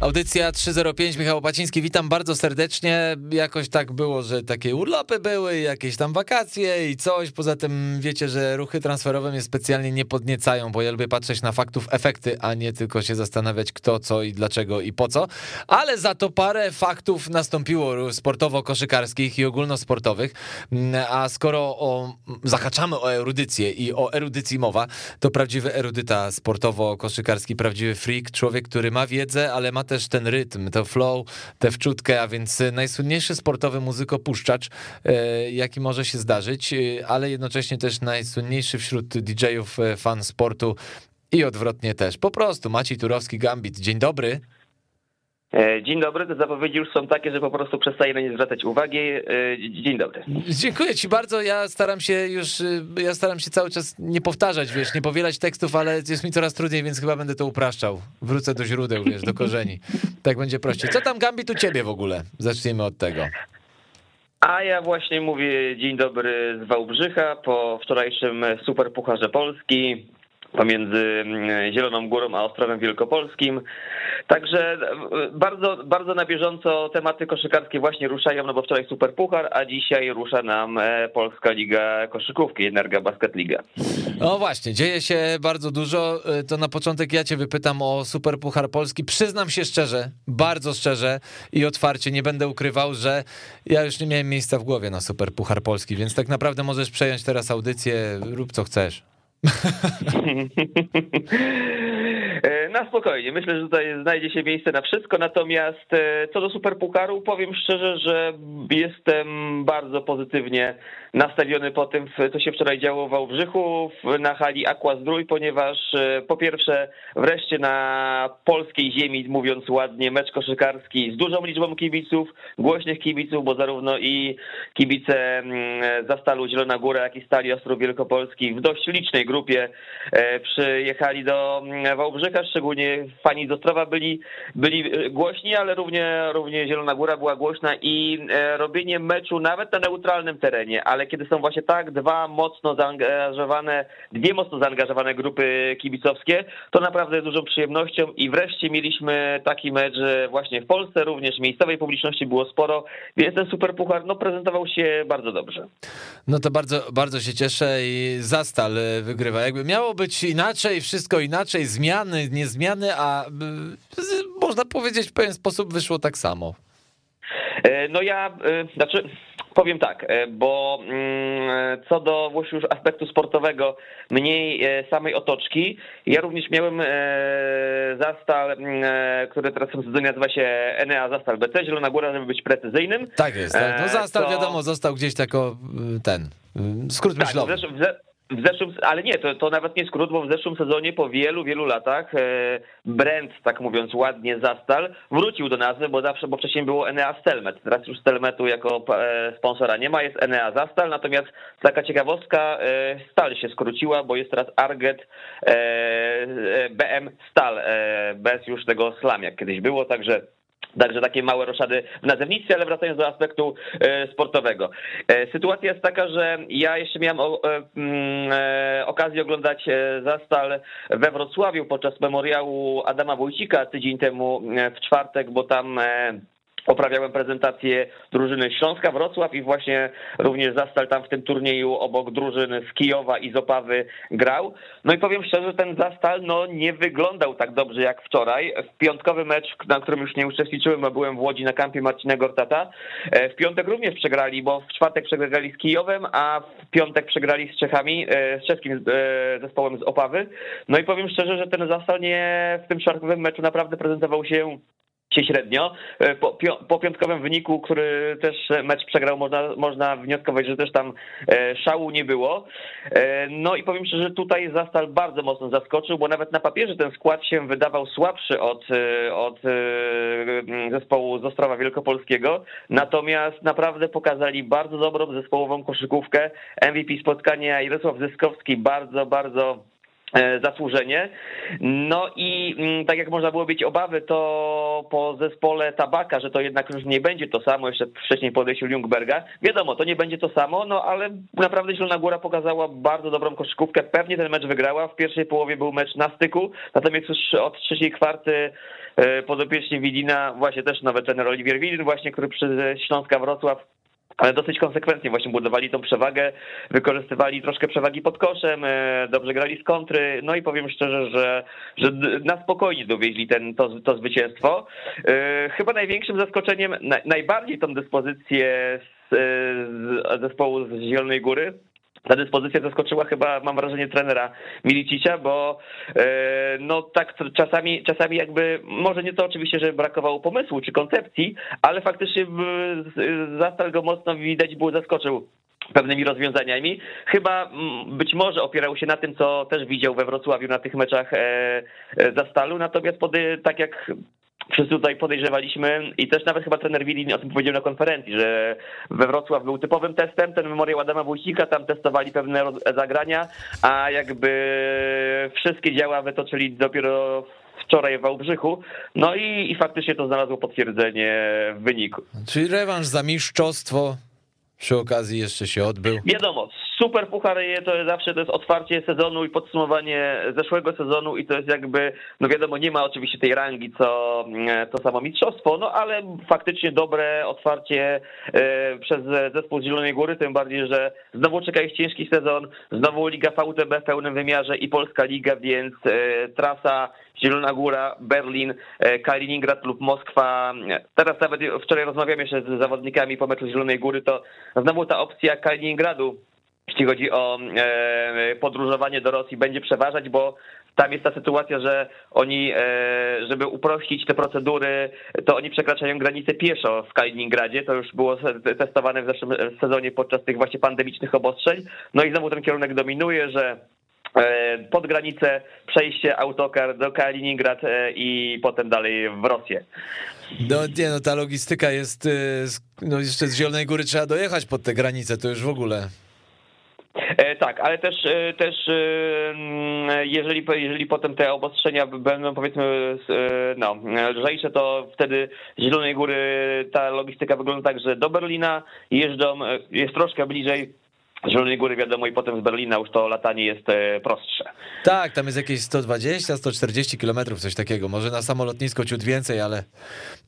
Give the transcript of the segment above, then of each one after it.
Audycja 305, Michał Opaciński, witam bardzo serdecznie. Jakoś tak było, że takie urlopy były, jakieś tam wakacje i coś. Poza tym wiecie, że ruchy transferowe mnie specjalnie nie podniecają, bo ja lubię patrzeć na faktów, efekty, a nie tylko się zastanawiać kto, co i dlaczego i po co. Ale za to parę faktów nastąpiło sportowo-koszykarskich i ogólnosportowych. A skoro o, zahaczamy o erudycję i o erudycji mowa, to prawdziwy erudyta sportowo-koszykarski, prawdziwy freak, człowiek, który ma wiedzę, ale ma też ten rytm, to flow, tę wczutkę, a więc najsłynniejszy sportowy muzykopuszczacz, e, jaki może się zdarzyć, e, ale jednocześnie też najsłynniejszy wśród DJ-ów e, fan sportu i odwrotnie też. Po prostu Maciej Turowski, Gambit. Dzień dobry. E, dzień dobry, te zapowiedzi już są takie, że po prostu przestaję na nie zwracać uwagi. E, dzień dobry. Dziękuję ci bardzo. Ja staram się już, y, ja staram się cały czas nie powtarzać, wiesz, nie powielać tekstów, ale jest mi coraz trudniej, więc chyba będę to upraszczał. Wrócę do źródeł, wiesz, do korzeni. Tak będzie prościej. Co tam Gambit u ciebie w ogóle? Zacznijmy od tego. A ja właśnie mówię dzień dobry z Wałbrzycha po wczorajszym Superpucharze Polski pomiędzy mm, Zieloną Górą a Ostrowem Wielkopolskim. Także e, bardzo, bardzo na bieżąco tematy koszykarskie właśnie ruszają, no bo wczoraj Super Puchar, a dzisiaj rusza nam e, Polska Liga Koszykówki, Energa Basket Liga. No właśnie, dzieje się bardzo dużo. E, to na początek ja cię wypytam o Super Puchar Polski. Przyznam się szczerze, bardzo szczerze i otwarcie, nie będę ukrywał, że ja już nie miałem miejsca w głowie na Super Puchar Polski, więc tak naprawdę możesz przejąć teraz audycję, rób co chcesz. E, na spokojnie. Myślę, że tutaj znajdzie się miejsce na wszystko. Natomiast e, co do Superpukaru, powiem szczerze, że jestem bardzo pozytywnie nastawiony po tym, co się wczoraj działo w Wałbrzychu na hali Aqua Zdrój, ponieważ e, po pierwsze wreszcie na polskiej ziemi, mówiąc ładnie, mecz koszykarski z dużą liczbą kibiców, głośnych kibiców, bo zarówno i kibice mm, Zastalu Zielona Góra, jak i Stali Ostrów Wielkopolski w dość licznej grupie przyjechali do mm, Wałbrzycha, szczególnie fani z Ostrowa byli, byli głośni, ale równie, równie Zielona Góra była głośna i e, robienie meczu nawet na neutralnym terenie, ale kiedy są właśnie tak dwa mocno zaangażowane, dwie mocno zaangażowane grupy kibicowskie, to naprawdę dużą przyjemnością i wreszcie mieliśmy taki mecz właśnie w Polsce, również miejscowej publiczności było sporo, więc ten super puchar no, prezentował się bardzo dobrze. No to bardzo, bardzo się cieszę i Zastal wygrywa. Jakby miało być inaczej, wszystko inaczej, zmiany, nie zmiany, a można powiedzieć w pewien sposób wyszło tak samo. E, no ja, e, znaczy powiem tak, e, bo mm, co do właśnie już aspektu sportowego, mniej samej otoczki, ja również miałem Zastal, mm, który teraz w nazywa się Enea Zastal BC, Zielona Góra, żeby być precyzyjnym. Tak jest, tak. no Zastal to... wiadomo, został gdzieś tako ten, skrót tak, myślowy. Tak, w zeszłym, ale nie, to, to nawet nie skrót, bo w zeszłym sezonie po wielu, wielu latach e, Brent, tak mówiąc ładnie, Zastal wrócił do nazwy, bo zawsze, bo wcześniej było Enea Stelmet. Teraz już Stelmetu jako e, sponsora nie ma, jest Enea Zastal, natomiast taka ciekawostka, e, Stal się skróciła, bo jest teraz Arget BM Stal, bez już tego slam, jak kiedyś było, także Także takie małe roszady w nazewnictwie, ale wracając do aspektu e, sportowego. E, sytuacja jest taka, że ja jeszcze miałem e, mm, okazję oglądać Zastal we Wrocławiu podczas memoriału Adama Wójcika tydzień temu w czwartek, bo tam Oprawiałem prezentację drużyny Śląska Wrocław i właśnie również Zastal tam w tym turnieju obok drużyn z Kijowa i z Opawy grał. No i powiem szczerze, ten Zastal no, nie wyglądał tak dobrze jak wczoraj. W piątkowy mecz, na którym już nie uczestniczyłem, bo byłem w Łodzi na kampie Marcina Gortata, e, w piątek również przegrali, bo w czwartek przegrali z Kijowem, a w piątek przegrali z Czechami, e, z czeskim e, zespołem z Opawy. No i powiem szczerze, że ten Zastal nie w tym czwartkowym meczu naprawdę prezentował się się średnio. E, po, po, piątkowym wyniku, który też mecz przegrał, można, można wnioskować, że też tam e, szału nie było. E, no i powiem szczerze, że tutaj Zastal bardzo mocno zaskoczył, bo nawet na papierze ten skład się wydawał słabszy od, od zespołu z Ostrowa Wielkopolskiego, natomiast naprawdę pokazali bardzo dobrą zespołową koszykówkę. MVP spotkania Jarosław Zyskowski bardzo, bardzo zasłużenie. No i mm, tak jak można było mieć obawy, to po zespole Tabaka, że to jednak już nie będzie to samo, jeszcze wcześniej po odejściu Ljungberga. Wiadomo, to nie będzie to samo, no ale naprawdę Zielona Góra pokazała bardzo dobrą koszykówkę. Pewnie ten mecz wygrała. W pierwszej połowie był mecz na styku, natomiast już od trzeciej kwarty e, podopieczni Widina, właśnie też nowy trener Oliwier Widin, właśnie, który przy Śląska Wrocław ale dosyć konsekwentnie właśnie budowali tą przewagę, wykorzystywali troszkę przewagi pod koszem, e, dobrze grali z kontry, no i powiem szczerze, że, że na spokojnie dowieźli ten, to, to zwycięstwo. E, chyba największym zaskoczeniem, najbardziej tą dyspozycję z, z zespołu z Zielonej Góry ta dyspozycja zaskoczyła chyba, mam wrażenie, trenera Milicicia, bo e, no tak czasami, czasami jakby, może nie to oczywiście, że brakowało pomysłu czy koncepcji, ale faktycznie Zastal go mocno widać było zaskoczył pewnymi rozwiązaniami. Chyba być może opierał się na tym, co też widział we Wrocławiu na tych meczach e, e, Zastalu, natomiast pod, tak jak wszyscy tutaj podejrzewaliśmy i też nawet chyba trener Wilin o tym powiedział na konferencji, że we Wrocław był typowym testem, ten memoriał Adama Wójcika, tam testowali pewne zagrania, a jakby wszystkie działa wytoczyli dopiero wczoraj w Wałbrzychu, no i, i faktycznie to znalazło potwierdzenie w wyniku. Czyli rewanż za mistrzostwo przy okazji jeszcze się odbył. Wiadomo, super puchar to zawsze to jest otwarcie sezonu i podsumowanie zeszłego sezonu i to jest jakby, no wiadomo, nie ma oczywiście tej rangi co mm, to samo mistrzostwo, no ale faktycznie dobre otwarcie e, przez zespół z Zielonej Góry, tym bardziej, że znowu czeka ich ciężki sezon, znowu Liga VTB w pełnym wymiarze i Polska Liga, więc e, trasa Zielona Góra, Berlin, e, Kaliningrad lub Moskwa. Teraz nawet wczoraj rozmawiam jeszcze z zawodnikami po meczu Zielonej Góry, to znowu ta opcja Kaliningradu jeśli chodzi o e, podróżowanie do Rosji, będzie przeważać, bo tam jest ta sytuacja, że oni, e, żeby uprościć te procedury, to oni przekraczają granicę pieszo w Kaliningradzie. To już było testowane w zeszłym sezonie podczas tych właśnie pandemicznych obostrzeń. No i znowu ten kierunek dominuje, że E, pod granicę, przejście autokar do Kaliningrad i potem dalej w Rosję. No nie, no ta logistyka jest, no jeszcze z Zielonej Góry trzeba dojechać pod tę granicę, to już w ogóle. Tak, ale też, też jeżeli, jeżeli potem te obostrzenia będą powiedzmy no, lżejsze, to wtedy z Zielonej Góry ta logistyka wygląda tak, że do Berlina jeżdżą, jest troszkę bliżej z Zielonej Góry wiadomo i potem z Berlina już to latanie jest e, prostsze. Tak, tam jest jakieś 120-140 kilometrów, coś takiego. Może na samolotnisko ciut więcej, ale,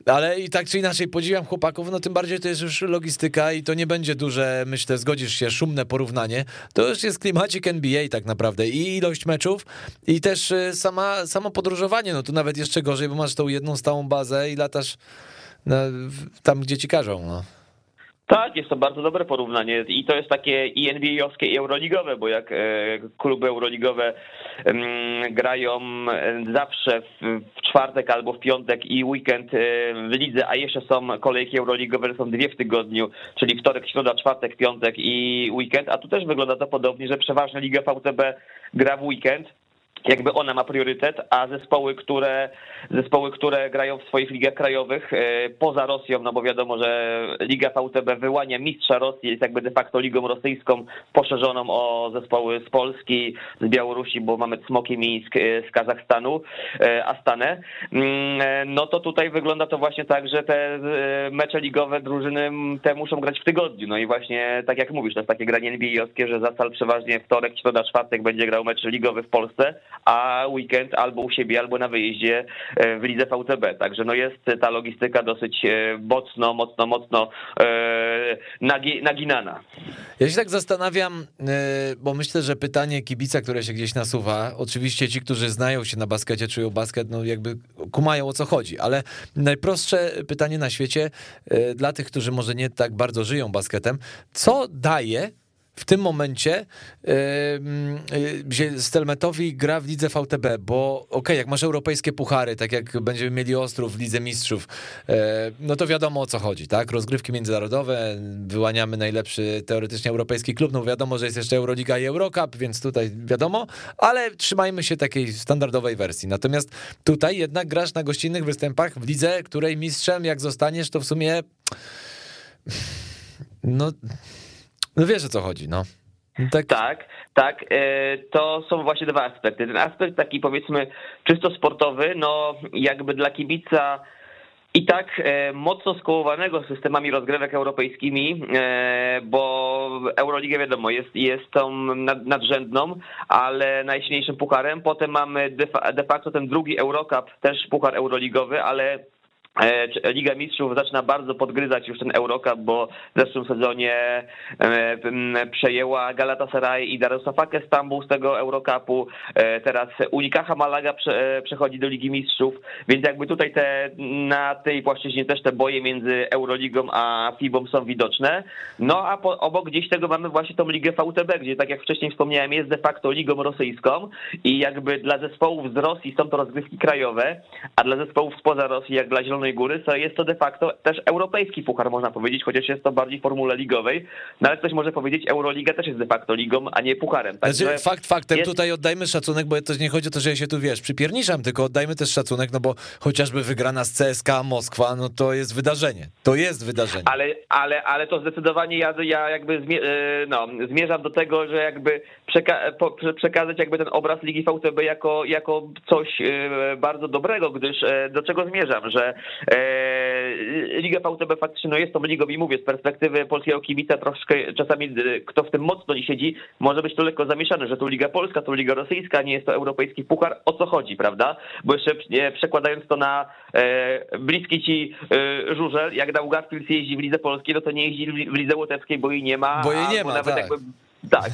ale i tak czy inaczej podziwiam chłopaków, no tym bardziej to jest już logistyka i to nie będzie duże, myślę, zgodzisz się, szumne porównanie. To już jest klimacik NBA tak naprawdę i ilość meczów i też e, sama, samo podróżowanie, no tu nawet jeszcze gorzej, bo masz tą jedną stałą bazę i latasz no, tam, gdzie ci każą, no. Tak, jest to bardzo dobre porównanie i to jest takie i NBA-owskie i euroligowe, bo jak e, kluby euroligowe grają e, zawsze w czwartek albo w piątek i weekend e, w lidze, a jeszcze są kolejki euroligowe, są dwie w tygodniu, czyli wtorek, środa, czwartek, piątek i weekend, a tu też wygląda to podobnie, że przeważnie Liga VTB gra w weekend, jakby ona ma priorytet, a zespoły, które zespoły, które grają w swoich ligach krajowych e, poza Rosją, no bo wiadomo, że Liga VTB wyłania mistrza Rosji, jest jakby de facto ligą rosyjską poszerzoną o zespoły z Polski, z Białorusi, bo mamy Smoki Mińsk e, z Kazachstanu, e, Astanę, mm, no to tutaj wygląda to właśnie tak, że te mecze ligowe drużyny te muszą grać w tygodniu, no i właśnie tak jak mówisz, to jest takie granie NBA-owskie, że Zastal przeważnie wtorek, środa, czwartek będzie grał mecz ligowy w Polsce, a weekend albo u siebie, albo na wyjeździe e, w lidze VTB. Także no jest ta logistyka dosyć e, mocno, mocno, mocno e, naginana. Ja się tak zastanawiam, bo myślę, że pytanie kibica, które się gdzieś nasuwa, oczywiście ci, którzy znają się na baskecie, czują basket, no jakby kumają o co chodzi, ale najprostsze pytanie na świecie dla tych, którzy może nie tak bardzo żyją basketem, co daje w tym momencie yy, Stelmetowi gra w lidze VTB, bo okej, okay, jak masz europejskie puchary, tak jak będziemy mieli Ostrów w lidze mistrzów, yy, no to wiadomo o co chodzi, tak? Rozgrywki międzynarodowe, wyłaniamy najlepszy teoretycznie europejski klub, no wiadomo, że jest jeszcze Euroliga i Eurocup, więc tutaj wiadomo, ale trzymajmy się takiej standardowej wersji. Natomiast tutaj jednak grasz na gościnnych występach w lidze, której mistrzem jak zostaniesz, to w sumie no no wiesz o co chodzi, no. Tak, tak, tak. To są właśnie dwa aspekty. Ten aspekt taki powiedzmy czysto sportowy, no jakby dla kibica i tak e, mocno skołowanego systemami rozgrywek europejskimi, e, bo Euroliga wiadomo jest, jest tą nadrzędną, ale najsilniejszym pucharem. Potem mamy de facto ten drugi Eurocup, też puchar euroligowy, ale E, Liga Mistrzów zaczyna bardzo podgryzać już ten Eurocup, bo w zeszłym sezonie e, przejęła Galatasaray i Darusafake Stambuł z tego Eurocupu. E, teraz Unikaha Malaga przechodzi do Ligi Mistrzów, więc jakby tutaj te, na tej płaszczyźnie też te boje między Euroligą a FIBą są widoczne. No a po, obok gdzieś tego mamy właśnie tą Ligę VTB, gdzie tak jak wcześniej wspomniałem jest de facto ligą rosyjską i jakby dla zespołów z Rosji są to rozgrywki krajowe, a dla zespołów spoza Rosji jak dla Zielonej Góry, to jest to de facto też europejski puchar, można powiedzieć, chociaż jest to bardziej w formule ligowej. No ale ktoś może powiedzieć, Euroliga też jest de facto ligą, a nie pucharem. Także znaczy, fakt faktem, jest... tutaj oddajmy szacunek, bo to nie chodzi o to, że ja się tu, wiesz, przypierniczam, tylko oddajmy też szacunek, no bo chociażby wygrana z CSK Moskwa, no to jest wydarzenie. To jest wydarzenie. Ale, ale, ale to zdecydowanie ja, ja jakby zmie e, no, zmierzam do tego, że jakby przeka przekazać jakby ten obraz Ligi VTB jako, jako coś e, bardzo dobrego, gdyż e, do czego zmierzam, że Liga VTB faktycznie no jest tą ligą i mówię, z perspektywy polskiego kibica troszkę czasami kto w tym mocno nie siedzi, może być to lekko zamieszany, że to Liga Polska, to Liga Rosyjska, nie jest to europejski puchar, o co chodzi, prawda? Bo jeszcze przekładając to na bliski ci żużel, jak na Garfield jeździ w Lidze Polskiej, no to nie jeździ w Lidze Łotewskiej, bo jej nie ma. Bo jej nie ma, tak. Jakby, tak.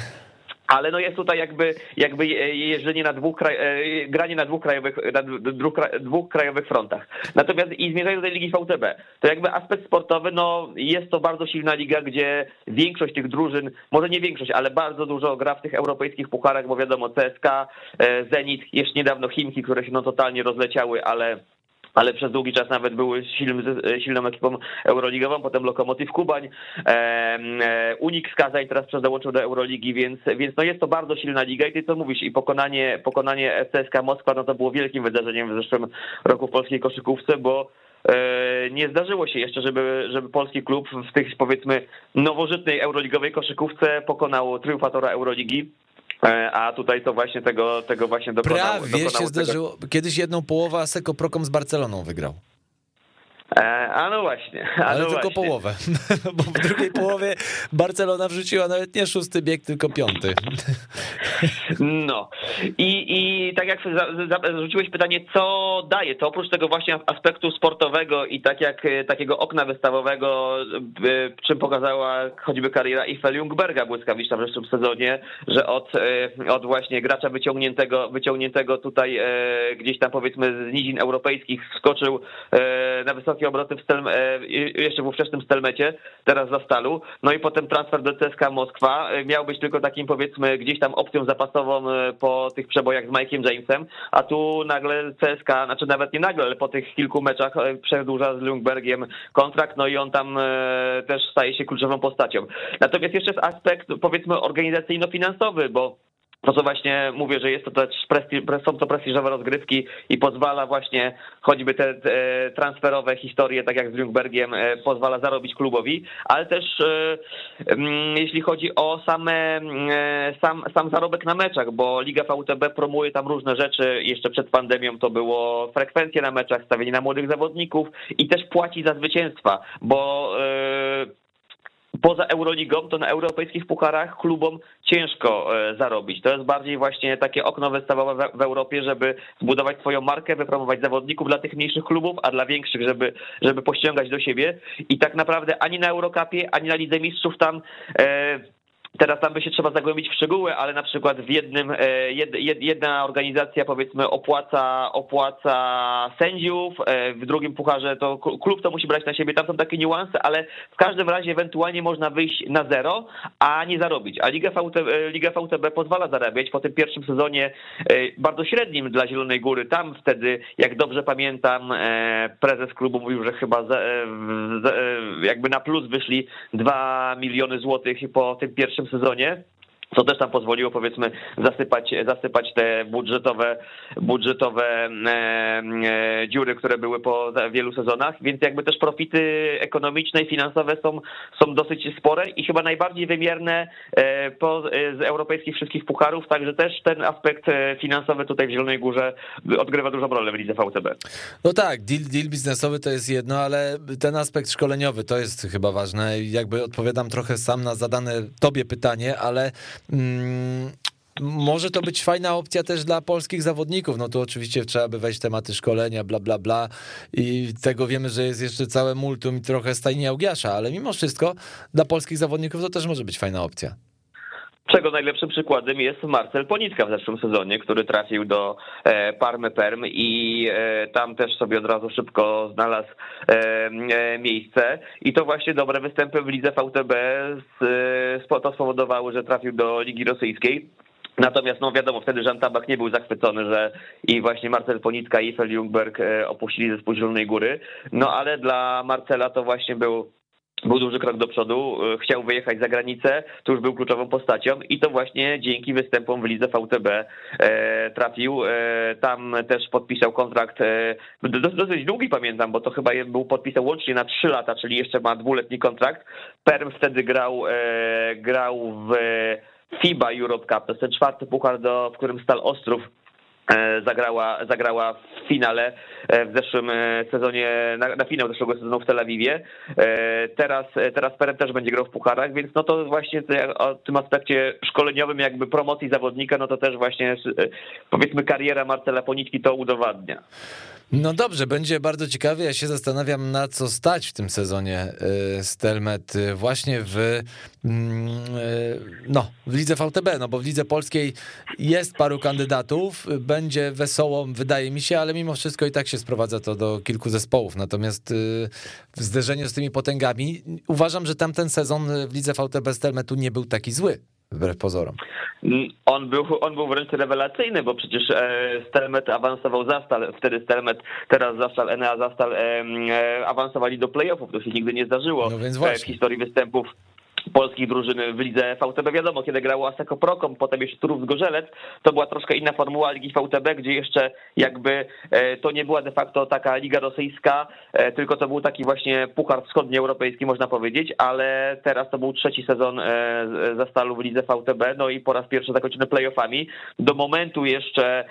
Ale no jest tutaj jakby, jakby jeżdżenie na dwóch kraj, e, granie na dwóch krajowych, na dwóch, dwóch krajowych frontach. Natomiast i zmierzając do tej ligi VTB, to jakby aspekt sportowy, no jest to bardzo silna liga, gdzie większość tych drużyn, może nie większość, ale bardzo dużo gra w tych europejskich pucharach, bo wiadomo CSK, e, Zenit, jeszcze niedawno Chimki, które się no totalnie rozleciały, ale ale przez długi czas nawet były silnym, silną ekipą euroligową, potem Lokomotiv Kubań, e, Unik z Kazań teraz przez dołączył do Euroligi, więc, więc no jest to bardzo silna liga i ty co mówisz, i pokonanie, pokonanie CSKA Moskwa, no to było wielkim wydarzeniem w zeszłym roku w polskiej koszykówce, bo e, nie zdarzyło się jeszcze, żeby, żeby polski klub w tych powiedzmy nowożytnej euroligowej koszykówce pokonał triumfatora Euroligi. E, a tutaj to właśnie tego, tego właśnie dokonało. Prawie się zdarzyło. Tego... Kiedyś jedną połowę Seko Prokom z Barceloną wygrał. E, a no właśnie. A Ale no tylko właśnie. połowę, bo w drugiej połowie Barcelona wrzuciła nawet nie szósty bieg, tylko piąty. No i, i tak jak zwróciłeś pytanie, co daje, to oprócz tego właśnie aspektu sportowego i tak jak takiego okna wystawowego, e, czym pokazała choćby kariera Ifel Jungberga błyskawiczna w zeszłym sezonie, że od, e, od właśnie gracza wyciągniętego, wyciągniętego tutaj gdzieś tam powiedzmy z nizin europejskich skoczył na wysokie wysokie obroty w Stel, e, jeszcze w ówczesnym Stelmecie, teraz za Stalu. No i potem transfer do CSKA Moskwa. E, miał być tylko takim powiedzmy gdzieś tam opcją zapasową e, po tych przebojach z Mike'iem Jamesem, a tu nagle CSKA, znaczy nawet nie nagle, ale po tych kilku meczach przedłuża z Lundbergiem kontrakt, no i on tam też staje się kluczową postacią. Natomiast jeszcze jest aspekt powiedzmy organizacyjno-finansowy, bo to co właśnie mówię, że jest to też prestiż, są to prestiżowe rozgrywki i pozwala właśnie choćby te, te transferowe historie, tak jak z Ljungbergiem, e, pozwala zarobić klubowi, ale też e, mm, jeśli chodzi o same, e, sam, sam zarobek na meczach, bo Liga VTB promuje tam różne rzeczy, jeszcze przed pandemią to było frekwencje na meczach, stawienie na młodych zawodników i też płaci za zwycięstwa, bo poza Euroligą, to na europejskich pucharach klubom ciężko e, zarobić. To jest bardziej właśnie takie okno wystawowe w Europie, żeby zbudować swoją markę, wypromować zawodników dla tych mniejszych klubów, a dla większych, żeby, żeby pościągać do siebie. I tak naprawdę ani na Eurocupie, ani na Lidze Mistrzów tam e, Teraz tam by się trzeba zagłębić w szczegóły, ale na przykład w jednym, e, jedna organizacja powiedzmy opłaca, opłaca sędziów, e, w drugim pucharze to klub to musi brać na siebie, tam są takie niuanse, ale w każdym razie ewentualnie można wyjść na zero, a nie zarobić. A Liga, VT, e, Liga VTB pozwala zarabiać po tym pierwszym sezonie bardzo średnim dla Zielonej Góry. Tam wtedy, jak dobrze pamiętam, prezes klubu mówił, że chyba jakby na plus wyszli 2 miliony złotych po tym pierwszym sezonie co też tam pozwoliło powiedzmy zasypać, zasypać te budżetowe, budżetowe e, e, dziury, które były po wielu sezonach, więc jakby też profity ekonomiczne i finansowe są, są dosyć spore i chyba najbardziej wymierne e, po, z europejskich wszystkich pucharów, także też ten aspekt finansowy tutaj w Zielonej Górze odgrywa dużą rolę w lidze VTB. No tak, deal, deal biznesowy to jest jedno, ale ten aspekt szkoleniowy to jest chyba ważne. Jakby odpowiadam trochę sam na zadane tobie pytanie, ale może to być fajna opcja też dla polskich zawodników. No tu oczywiście trzeba by wejść tematy szkolenia, bla, bla, bla. I tego wiemy, że jest jeszcze całe multum i trochę stajnia Augiasza, ale mimo wszystko dla polskich zawodników to też może być fajna opcja. Czego najlepszym przykładem jest Marcel Ponicka w zeszłym sezonie, który trafił do e, Parmy Perm i e, tam też sobie od razu szybko znalazł e, miejsce. I to właśnie dobre występy w lidze VTB to spowodowały, że trafił do Ligi Rosyjskiej. Natomiast, no wiadomo, wtedy Żan Tabak nie był zachwycony, że i właśnie Marcel Ponicka i Fel Jungberg opuścili zespół Zielonej Góry. No ale dla Marcela to właśnie był był duży krok do przodu, e, chciał wyjechać za granicę, to już był kluczową postacią i to właśnie dzięki występom w lidze VTB e, trafił. E, tam też podpisał kontrakt dosyć długi pamiętam, bo to chyba był podpisał łącznie na 3 lata, czyli jeszcze ma dwuletni kontrakt. Perm wtedy grał, grał w FIBA Europe Cup, to jest ten czwarty puchar, do, w którym Stal Ostrów E, zagrała, zagrała w finale e, w zeszłym e, sezonie, na, na finał zeszłego sezonu w Tel Awiwie. Teraz, teraz Perem też będzie grał w pucharach, więc no to właśnie o tym aspekcie szkoleniowym, jakby promocji zawodnika, no to też właśnie powiedzmy kariera Marcela Ponitki to udowadnia. No dobrze, będzie bardzo ciekawie. Ja się zastanawiam, na co stać w tym sezonie y, Stelmet y, właśnie w, mm, y, no, w lidze VTB, no bo w lidze polskiej jest paru kandydatów, będzie wesoło, wydaje mi się, ale mimo wszystko i tak się sprowadza to do kilku zespołów. Natomiast w zderzeniu z tymi potęgami uważam, że tamten sezon w lidze VTB Stelmetu nie był taki zły wbrew pozorom. On był, on był wręcz rewelacyjny, bo przecież e, Stelmet awansował Zastal, wtedy Stelmet, teraz Zastal, Enea Zastal e, awansowali do playoffów, to się nigdy nie zdarzyło no więc w historii występów polskiej drużyny w lidze VTB. Wiadomo, kiedy grało Aseko Prokom, potem jeszcze Turów Zgorzelec, to była troszkę inna formuła Ligi VTB, gdzie jeszcze jakby e, to nie była de facto taka liga rosyjska, e, tylko to był taki właśnie puchar wschodnioeuropejski, można powiedzieć, ale teraz to był trzeci sezon e, za Stalu w lidze VTB, no i po raz pierwszy zakończony playoffami. Do momentu jeszcze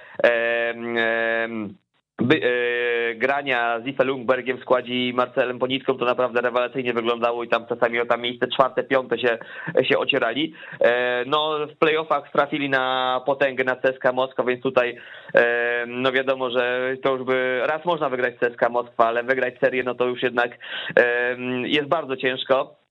by, e, grania z Ife Lundbergiem w składzie i Marcelem Ponicką to naprawdę rewelacyjnie wyglądało i tam czasami o tam miejsce czwarte, piąte się, się ocierali. E, no w playoffach trafili na potęgę na CSKA Moskwa, więc tutaj e, no wiadomo, że to już by raz można wygrać CSKA Moskwa, ale wygrać serię no to już jednak jest bardzo ciężko.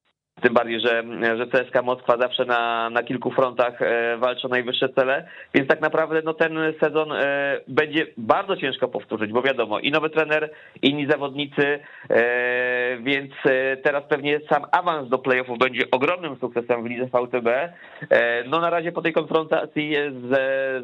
Tym bardziej, że, że CSKA Moskwa zawsze na, na kilku frontach e, walczy o najwyższe cele, więc tak naprawdę no, ten sezon e, będzie bardzo ciężko powtórzyć, bo wiadomo, i nowy trener, inni zawodnicy, e, więc teraz pewnie sam awans do playoffów będzie ogromnym sukcesem w lidze VTB. No na razie po tej konfrontacji z,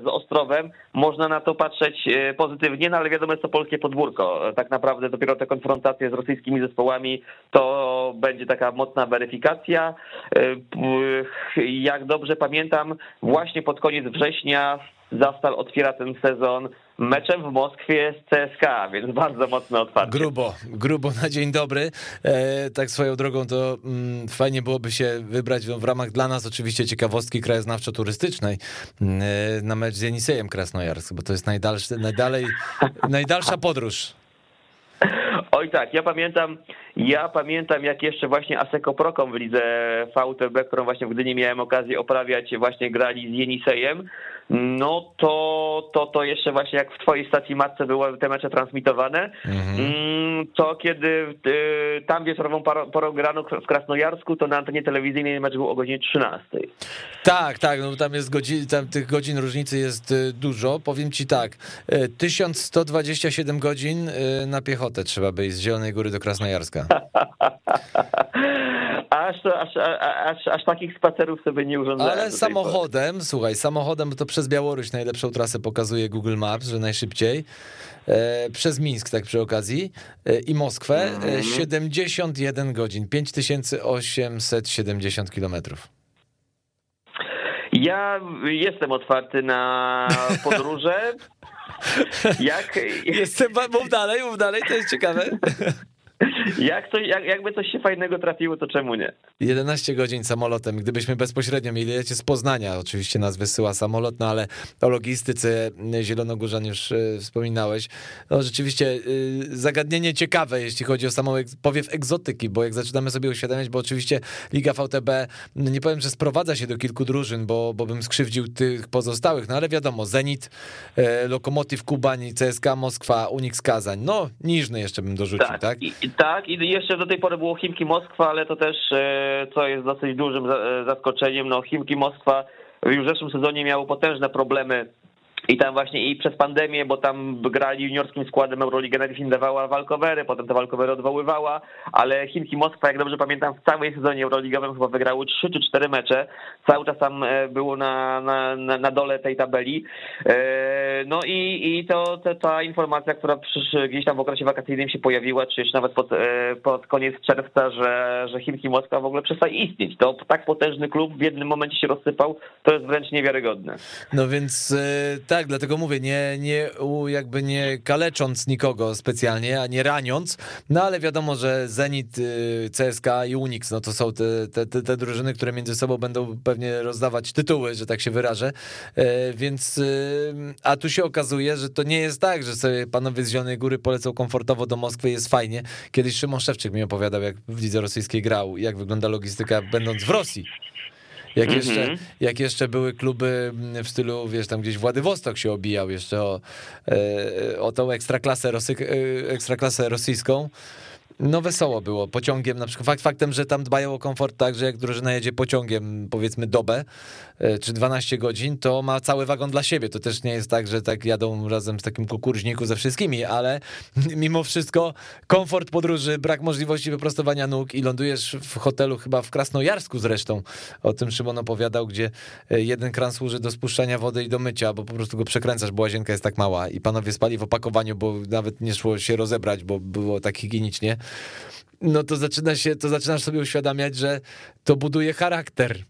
z Ostrowem można na to patrzeć pozytywnie, no ale wiadomo jest to polskie podwórko. Tak naprawdę dopiero te konfrontacje z rosyjskimi zespołami to będzie taka mocna weryfikacja kwalifikacja. E, jak dobrze pamiętam, właśnie pod koniec września Zastal otwiera ten sezon meczem w Moskwie z CSKA, więc bardzo mocno otwarcie. Grubo, grubo na dzień dobry. E, tak swoją drogą to mm, fajnie byłoby się wybrać no, w ramach dla nas oczywiście ciekawostki krajoznawczo-turystycznej mm, e, na mecz z Jenisejem Krasnojarsk, bo to jest najdalszy, najdalej, najdalsza podróż. Oj tak, ja pamiętam, ja pamiętam jak jeszcze właśnie Aseko Prokom w lidze VTB, którą właśnie w Gdyni miałem okazję oprawiać, właśnie grali z Jenisejem, no to, to, to jeszcze właśnie jak w twojej stacji matce były te mecze transmitowane, mhm. Mm, to kiedy y, tam wieczorową porą grano w Krasnojarsku, to na antenie telewizyjnej mecz był o godzinie 13. Tak, tak, no tam jest godzin, tam tych godzin różnicy jest y, dużo. Powiem ci tak, 1127 y, godzin na piechotę trzeba być z Zielonej Góry do Krasnojarska. Aż, aż, aż, aż takich spacerów sobie nie urządzałem. Ale samochodem, słuchaj, samochodem to przez Białoruś najlepszą trasę pokazuje Google Maps, że najszybciej. E, przez Mińsk, tak przy okazji, e, i Moskwę, mm -hmm. 71 godzin, 5870 kilometrów. Ja jestem otwarty na podróże. Jak... Jestem, mów dalej, mów dalej, to jest ciekawe. Jak jak, jakby coś się fajnego trafiło, to czemu nie? 11 godzin samolotem. Gdybyśmy bezpośrednio mieli lecieć z Poznania, oczywiście nas wysyła samolot, no ale o logistyce Zielonogórzan już y, wspominałeś. No rzeczywiście y, zagadnienie ciekawe, jeśli chodzi o samą powiew egzotyki, bo jak zaczynamy sobie uświadamiać, bo oczywiście Liga VTB, nie powiem, że sprowadza się do kilku drużyn, bo, bo bym skrzywdził tych pozostałych, no ale wiadomo, Zenit, y, Lokomotiv Kubań, CSK Moskwa, Unix Kazań, no Niżny jeszcze bym dorzucił, tak? tak? I, tak, i jeszcze do tej pory było Chimki Moskwa, ale to też, e, co jest dosyć dużym e, zaskoczeniem, no Chimki Moskwa już w zeszłym sezonie miało potężne problemy i tam właśnie i przez pandemię, bo tam grali juniorskim składem Euroliga najpierw im dawała walkowery, potem te walkowery odwoływała, ale Chimki Moskwa, jak dobrze pamiętam, w całej sezonie euroligowym chyba wygrały 3 czy 4 mecze. Cały czas tam e, było na, na, na dole tej tabeli. E, no i, i to, to ta informacja, która gdzieś tam w okresie wakacyjnym się pojawiła, czy jeszcze nawet pod, e, pod koniec czerwca, że, że Chimki Moskwa w ogóle przestaje istnieć. To tak potężny klub w jednym momencie się rozsypał, to jest wręcz niewiarygodne. No więc tak, dlatego mówię, nie, nie jakby nie kalecząc nikogo specjalnie, a nie raniąc, no ale wiadomo, że Zenit, y, CSK i Unix, no to są te, te, te, drużyny, które między sobą będą pewnie rozdawać tytuły, że tak się wyrażę, e, więc y, a tu się okazuje, że to nie jest tak, że sobie panowie z Zielonej Góry polecą komfortowo do Moskwy, jest fajnie. Kiedyś Szymon Szewczyk mi opowiadał, jak w lidze rosyjskiej grał, jak wygląda logistyka będąc w Rosji. Jak, mm -hmm. jeszcze, jak jeszcze były kluby w stylu, wiesz, tam gdzieś Władywostok się obijał jeszcze o, e, o tą ekstraklasę, rosy, e, ekstraklasę rosyjską. No wesoło było, pociągiem na przykład, fakt faktem, że tam dbają o komfort tak, że jak drużyna jedzie pociągiem powiedzmy dobę e, czy 12 godzin, to ma cały wagon dla siebie, to też nie jest tak, że tak jadą razem z takim kukurzniku ze wszystkimi, ale mimo wszystko komfort podróży, brak możliwości wyprostowania nóg i lądujesz w hotelu chyba w Krasnojarsku zresztą, o tym Szymon opowiadał, gdzie e, jeden kran służy do spuszczania wody i do mycia, bo po prostu go przekręcasz, bo łazienka jest tak mała. I panowie spali w opakowaniu, bo nawet nie szło się rozebrać, bo było tak higienicznie no to zaczyna się, to zaczynasz sobie uświadamiać, że to buduje charakter.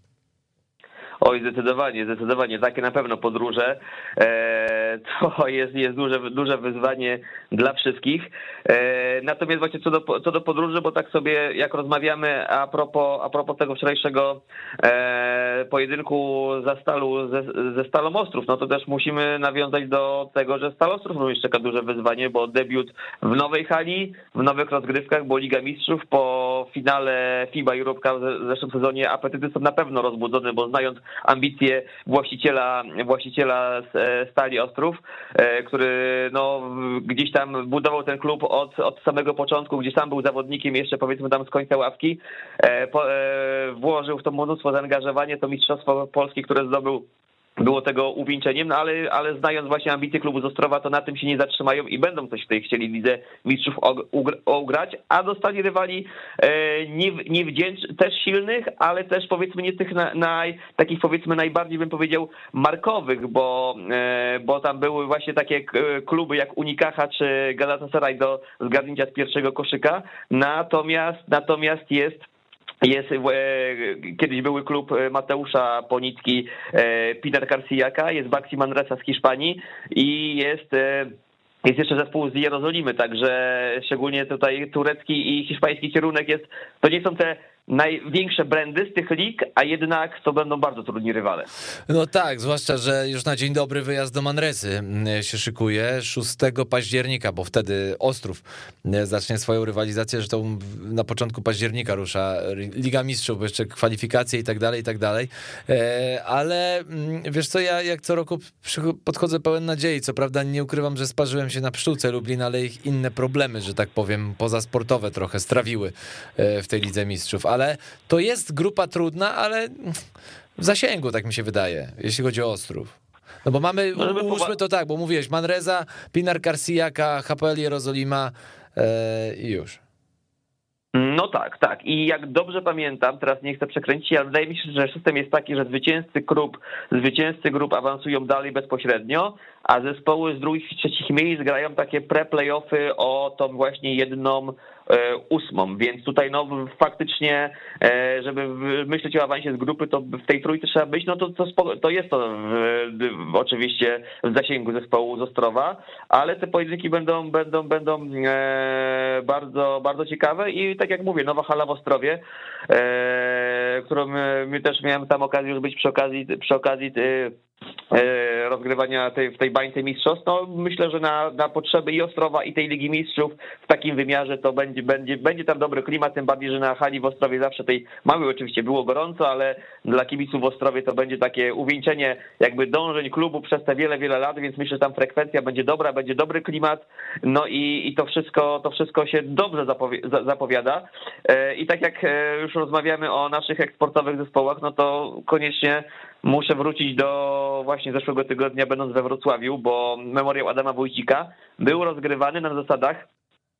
Oj, zdecydowanie, zdecydowanie. Takie na pewno podróże. E, to jest, jest duże, duże wyzwanie dla wszystkich. E, natomiast właśnie co do, co do podróży, bo tak sobie jak rozmawiamy a propos, a propos tego wczorajszego e, pojedynku za Stalu, ze, ze Stalą no to też musimy nawiązać do tego, że Stal Ostrów również czeka duże wyzwanie, bo debiut w nowej hali, w nowych rozgrywkach, bo Liga Mistrzów po finale FIBA Europe Cup w zeszłym sezonie apetyty są na pewno rozbudzone, bo znając ambicje właściciela, właściciela Stali Ostrów, e, który no, gdzieś tam budował ten klub od, od samego początku, gdzie sam był zawodnikiem jeszcze powiedzmy tam z końca ławki, e, e, włożył w to mnóstwo zaangażowania, to mistrzostwo Polski, które zdobył było tego uwieńczeniem, no ale, ale znając właśnie ambicje klubu z Ostrowa, to na tym się nie zatrzymają i będą coś tej chcieli lidze mistrzów ugrać, a dostali rywali e, niewdzięcznych, też silnych, ale też powiedzmy nie tych naj, takich powiedzmy najbardziej bym powiedział markowych, bo, e, bo tam były właśnie takie kluby jak Unikacha czy Galatasaray do zgadnięcia z pierwszego koszyka, natomiast natomiast jest jest, e, kiedyś były klub e, Mateusza Ponicki, e, Peter Garciaka, jest Baxi Manresa z Hiszpanii i jest jest jeszcze zespół z Jerozolimy, także szczególnie tutaj turecki i hiszpański kierunek jest, to nie są te największe brandy z tych lig, a jednak to będą bardzo trudni rywale. No tak, zwłaszcza, że już na dzień dobry wyjazd do Manresy mm, się szykuje 6 października, bo wtedy Ostrów mm, zacznie swoją rywalizację, że to na początku października rusza Liga Mistrzów, bo jeszcze kwalifikacje i tak dalej, i tak dalej. E, ale mm, wiesz co, ja jak co roku podchodzę pełen nadziei, co prawda nie ukrywam, że sparzyłem się na pszczółce Lublin, ale ich inne problemy, że tak powiem, pozasportowe trochę strawiły e, w tej Lidze Mistrzów, ale to jest grupa trudna, ale w zasięgu, tak mi się wydaje, jeśli chodzi o Ostrów. No bo mamy, ułóżmy to tak, bo mówiłeś, Manreza, Pinar Garciaka, HPL Jerozolima e, i już. No tak, tak. I jak dobrze pamiętam, teraz nie chcę przekręcić, ale wydaje mi się, że system jest taki, że zwycięzcy grup, zwycięzcy grup awansują dalej bezpośrednio, a zespoły z drugich trzecich miejsc grają takie pre-playoffy o tą właśnie jedną ósmą, więc tutaj no faktycznie, żeby myśleć o awansie z grupy, to w tej trójce trzeba być, no to, to, to jest to w, oczywiście w zasięgu zespołu z Ostrowa, ale te pojedynki będą, będą, będą bardzo, bardzo ciekawe i tak jak mówię, nowa hala w Ostrowie, którą my też miałem tam okazję już być przy okazji, przy okazji E, rozgrywania tej, w tej bańce mistrzostw, no myślę, że na, na potrzeby i Ostrowa i tej Ligi Mistrzów w takim wymiarze to będzie, będzie, będzie tam dobry klimat, tym bardziej, że na hali w Ostrowie zawsze tej małej oczywiście było gorąco, ale dla kibiców w Ostrowie to będzie takie uwieńczenie jakby dążeń klubu przez te wiele, wiele lat, więc myślę, że tam frekwencja będzie dobra, będzie dobry klimat, no i, i to wszystko to wszystko się dobrze zapowiada. e, i tak jak e, już rozmawiamy o naszych eksportowych zespołach, no to koniecznie muszę wrócić do właśnie zeszłego tygodnia, będąc we Wrocławiu, bo memoriał Adama Wójcika był rozgrywany na zasadach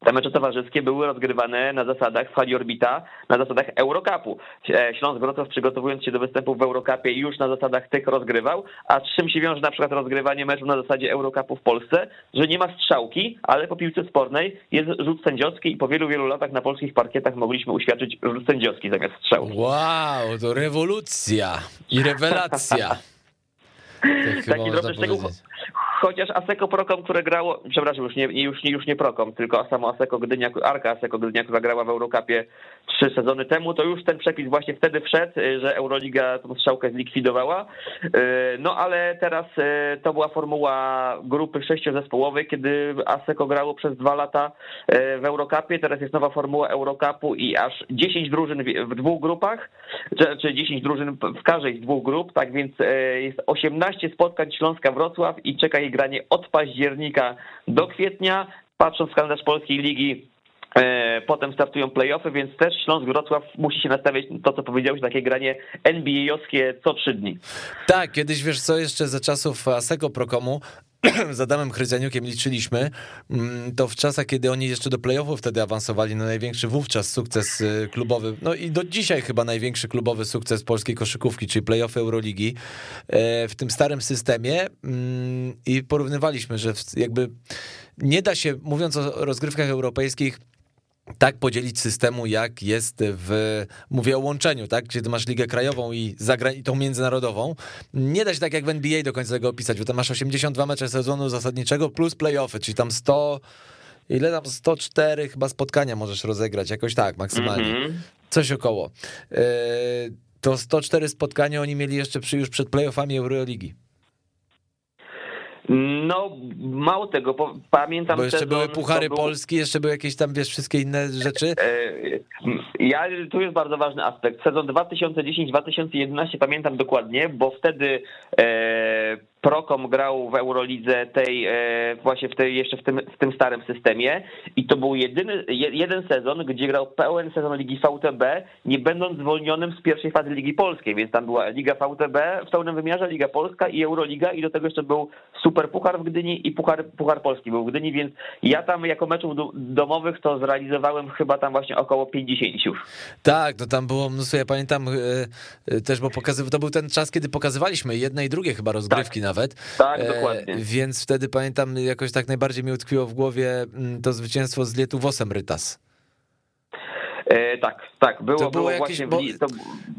te mecze towarzyskie były rozgrywane na zasadach w hali Orbita, na zasadach Eurocupu. E, Śląsk Wrocław przygotowując się do występów w Eurocupie już na zasadach tych rozgrywał, a z czym się wiąże na przykład rozgrywanie meczu na zasadzie Eurocupu w Polsce, że nie ma strzałki, ale po piłce spornej jest rzut sędziowski i po wielu, wielu latach na polskich parkietach mogliśmy uświadczyć rzut sędziowski zamiast strzału. Wow, to rewolucja i rewelacja. Taki drobny szczegół. Chociaż Aseko Prokom, które grało, przepraszam, już nie, już, już nie Prokom, tylko samo Aseko Gdynia, Arka Aseko Gdynia, która grała w Eurocupie trzy sezony temu, to już ten przepis właśnie wtedy wszedł, y, że Euroliga tą strzałkę zlikwidowała. Y, no ale teraz y, to była formuła grupy sześciozespołowej, kiedy Aseko grało przez dwa lata w Eurocupie, teraz jest nowa formuła Eurocupu i aż 10 drużyn w dwóch grupach, czy 10 drużyn w każdej z dwóch grup, tak więc jest 18 spotkań Śląska Wrocław i czeka jej granie od października do kwietnia. Patrząc w kalendarz polskiej ligi, e, Potem startują playoffy, więc też Śląsk Wrocław musi się nastawiać to, co powiedziałeś, takie granie NBA-owskie co trzy dni. Tak, kiedyś wiesz co, jeszcze za czasów Asego Prokomu z Adamem Chryzaniukiem liczyliśmy, mm, to w czasach, kiedy oni jeszcze do playoffów wtedy awansowali na największy wówczas sukces y, klubowy, no i do dzisiaj chyba największy klubowy sukces polskiej koszykówki, czyli playoffy Euroligi e, w tym starym systemie mm, i porównywaliśmy, że jakby nie da się, mówiąc o rozgrywkach europejskich, tak podzielić systemu, jak jest w, mówię o łączeniu, tak, gdzie ty masz ligę krajową i, zagra- i tą międzynarodową. Nie da się tak jak w NBA do końca tego opisać, bo tam masz 82 mecze sezonu zasadniczego plus playoffy, czyli tam 100, ile tam 104 chyba spotkania możesz rozegrać, jakoś tak maksymalnie. Mm-hmm. Coś około. Yy, to 104 spotkania oni mieli jeszcze przy, już przed playoffami Euroligi. No, mało tego, pamiętam... Bo jeszcze sezon, były Puchary był... Polski, jeszcze były jakieś tam, wiesz, wszystkie inne rzeczy. E, ja, tu jest bardzo ważny aspekt. Sezon 2010-2011 pamiętam dokładnie, bo wtedy e, Prokom grał w Eurolidze tej e, właśnie w tej, jeszcze w tym, w tym starym systemie i to był jedyny, jeden sezon, gdzie grał pełen sezon Ligi VTB, nie będąc zwolnionym z pierwszej fazy Ligi Polskiej, więc tam była Liga VTB w pełnym wymiarze, Liga Polska i Euroliga i do tego jeszcze był Super Puchar w Gdyni i Puchar, Puchar Polski był w Gdyni, więc ja tam jako meczów domowych to zrealizowałem chyba tam właśnie około 50 już. Tak, to tam było mnóstwo, ja pamiętam e, e, też, bo pokazywał, to był ten czas, kiedy pokazywaliśmy jedne i drugie chyba rozgrywki tak. Nawet. Tak, e, dokładnie. Więc wtedy pamiętam, jakoś tak najbardziej mi utkwiło w głowie mm, to zwycięstwo z Lietuvosem Rytas. E, tak, tak, było, to było, było jakieś, właśnie... Bo, to...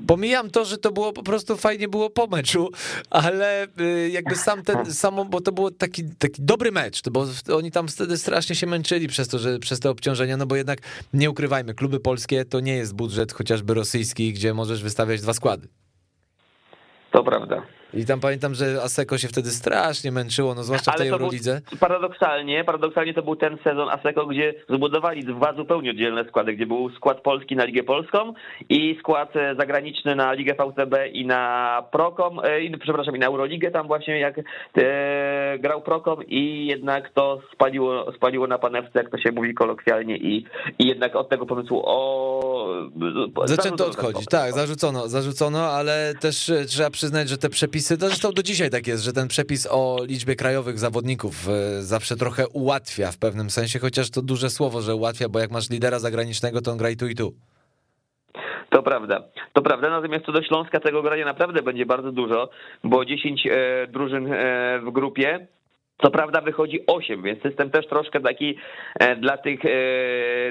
Pomijam to, że to było po prostu fajnie było po meczu, ale y, jakby sam ten, samo, bo to był taki, taki dobry mecz, bo oni tam wtedy strasznie się męczyli przez to, że przez te obciążenia, no bo jednak nie ukrywajmy, kluby polskie to nie jest budżet chociażby rosyjski, gdzie możesz wystawiać dwa składy. To prawda. I tam pamiętam, że Aseko się wtedy strasznie męczyło, no zwłaszcza w tej Eurolidze. Paradoksalnie, paradoksalnie to był ten sezon Aseko, gdzie zbudowali dwa zupełnie oddzielne składy, gdzie był skład polski na Ligę Polską i skład e, zagraniczny na Ligę VTB i na Prokom, e, i, przepraszam, i na Euroligę. Tam właśnie jak e, grał Prokom i jednak to spaliło, spaliło na panewce, jak to się mówi kolokwialnie i, i jednak od tego pomysłu o... Zaczęto odchodzić, tak, zarzucono, zarzucono, ale też trzeba przyznać, że te przepisy przepisy, zresztą do dzisiaj tak jest, że ten przepis o liczbie krajowych zawodników e, zawsze trochę ułatwia w pewnym sensie, chociaż to duże słowo, że ułatwia, bo jak masz lidera zagranicznego, to on gra i tu i tu. To prawda, to prawda, natomiast co do Śląska tego grania naprawdę będzie bardzo dużo, bo 10 e, drużyn e, w grupie Co prawda wychodzi 8, więc system też troszkę taki e, dla tych e,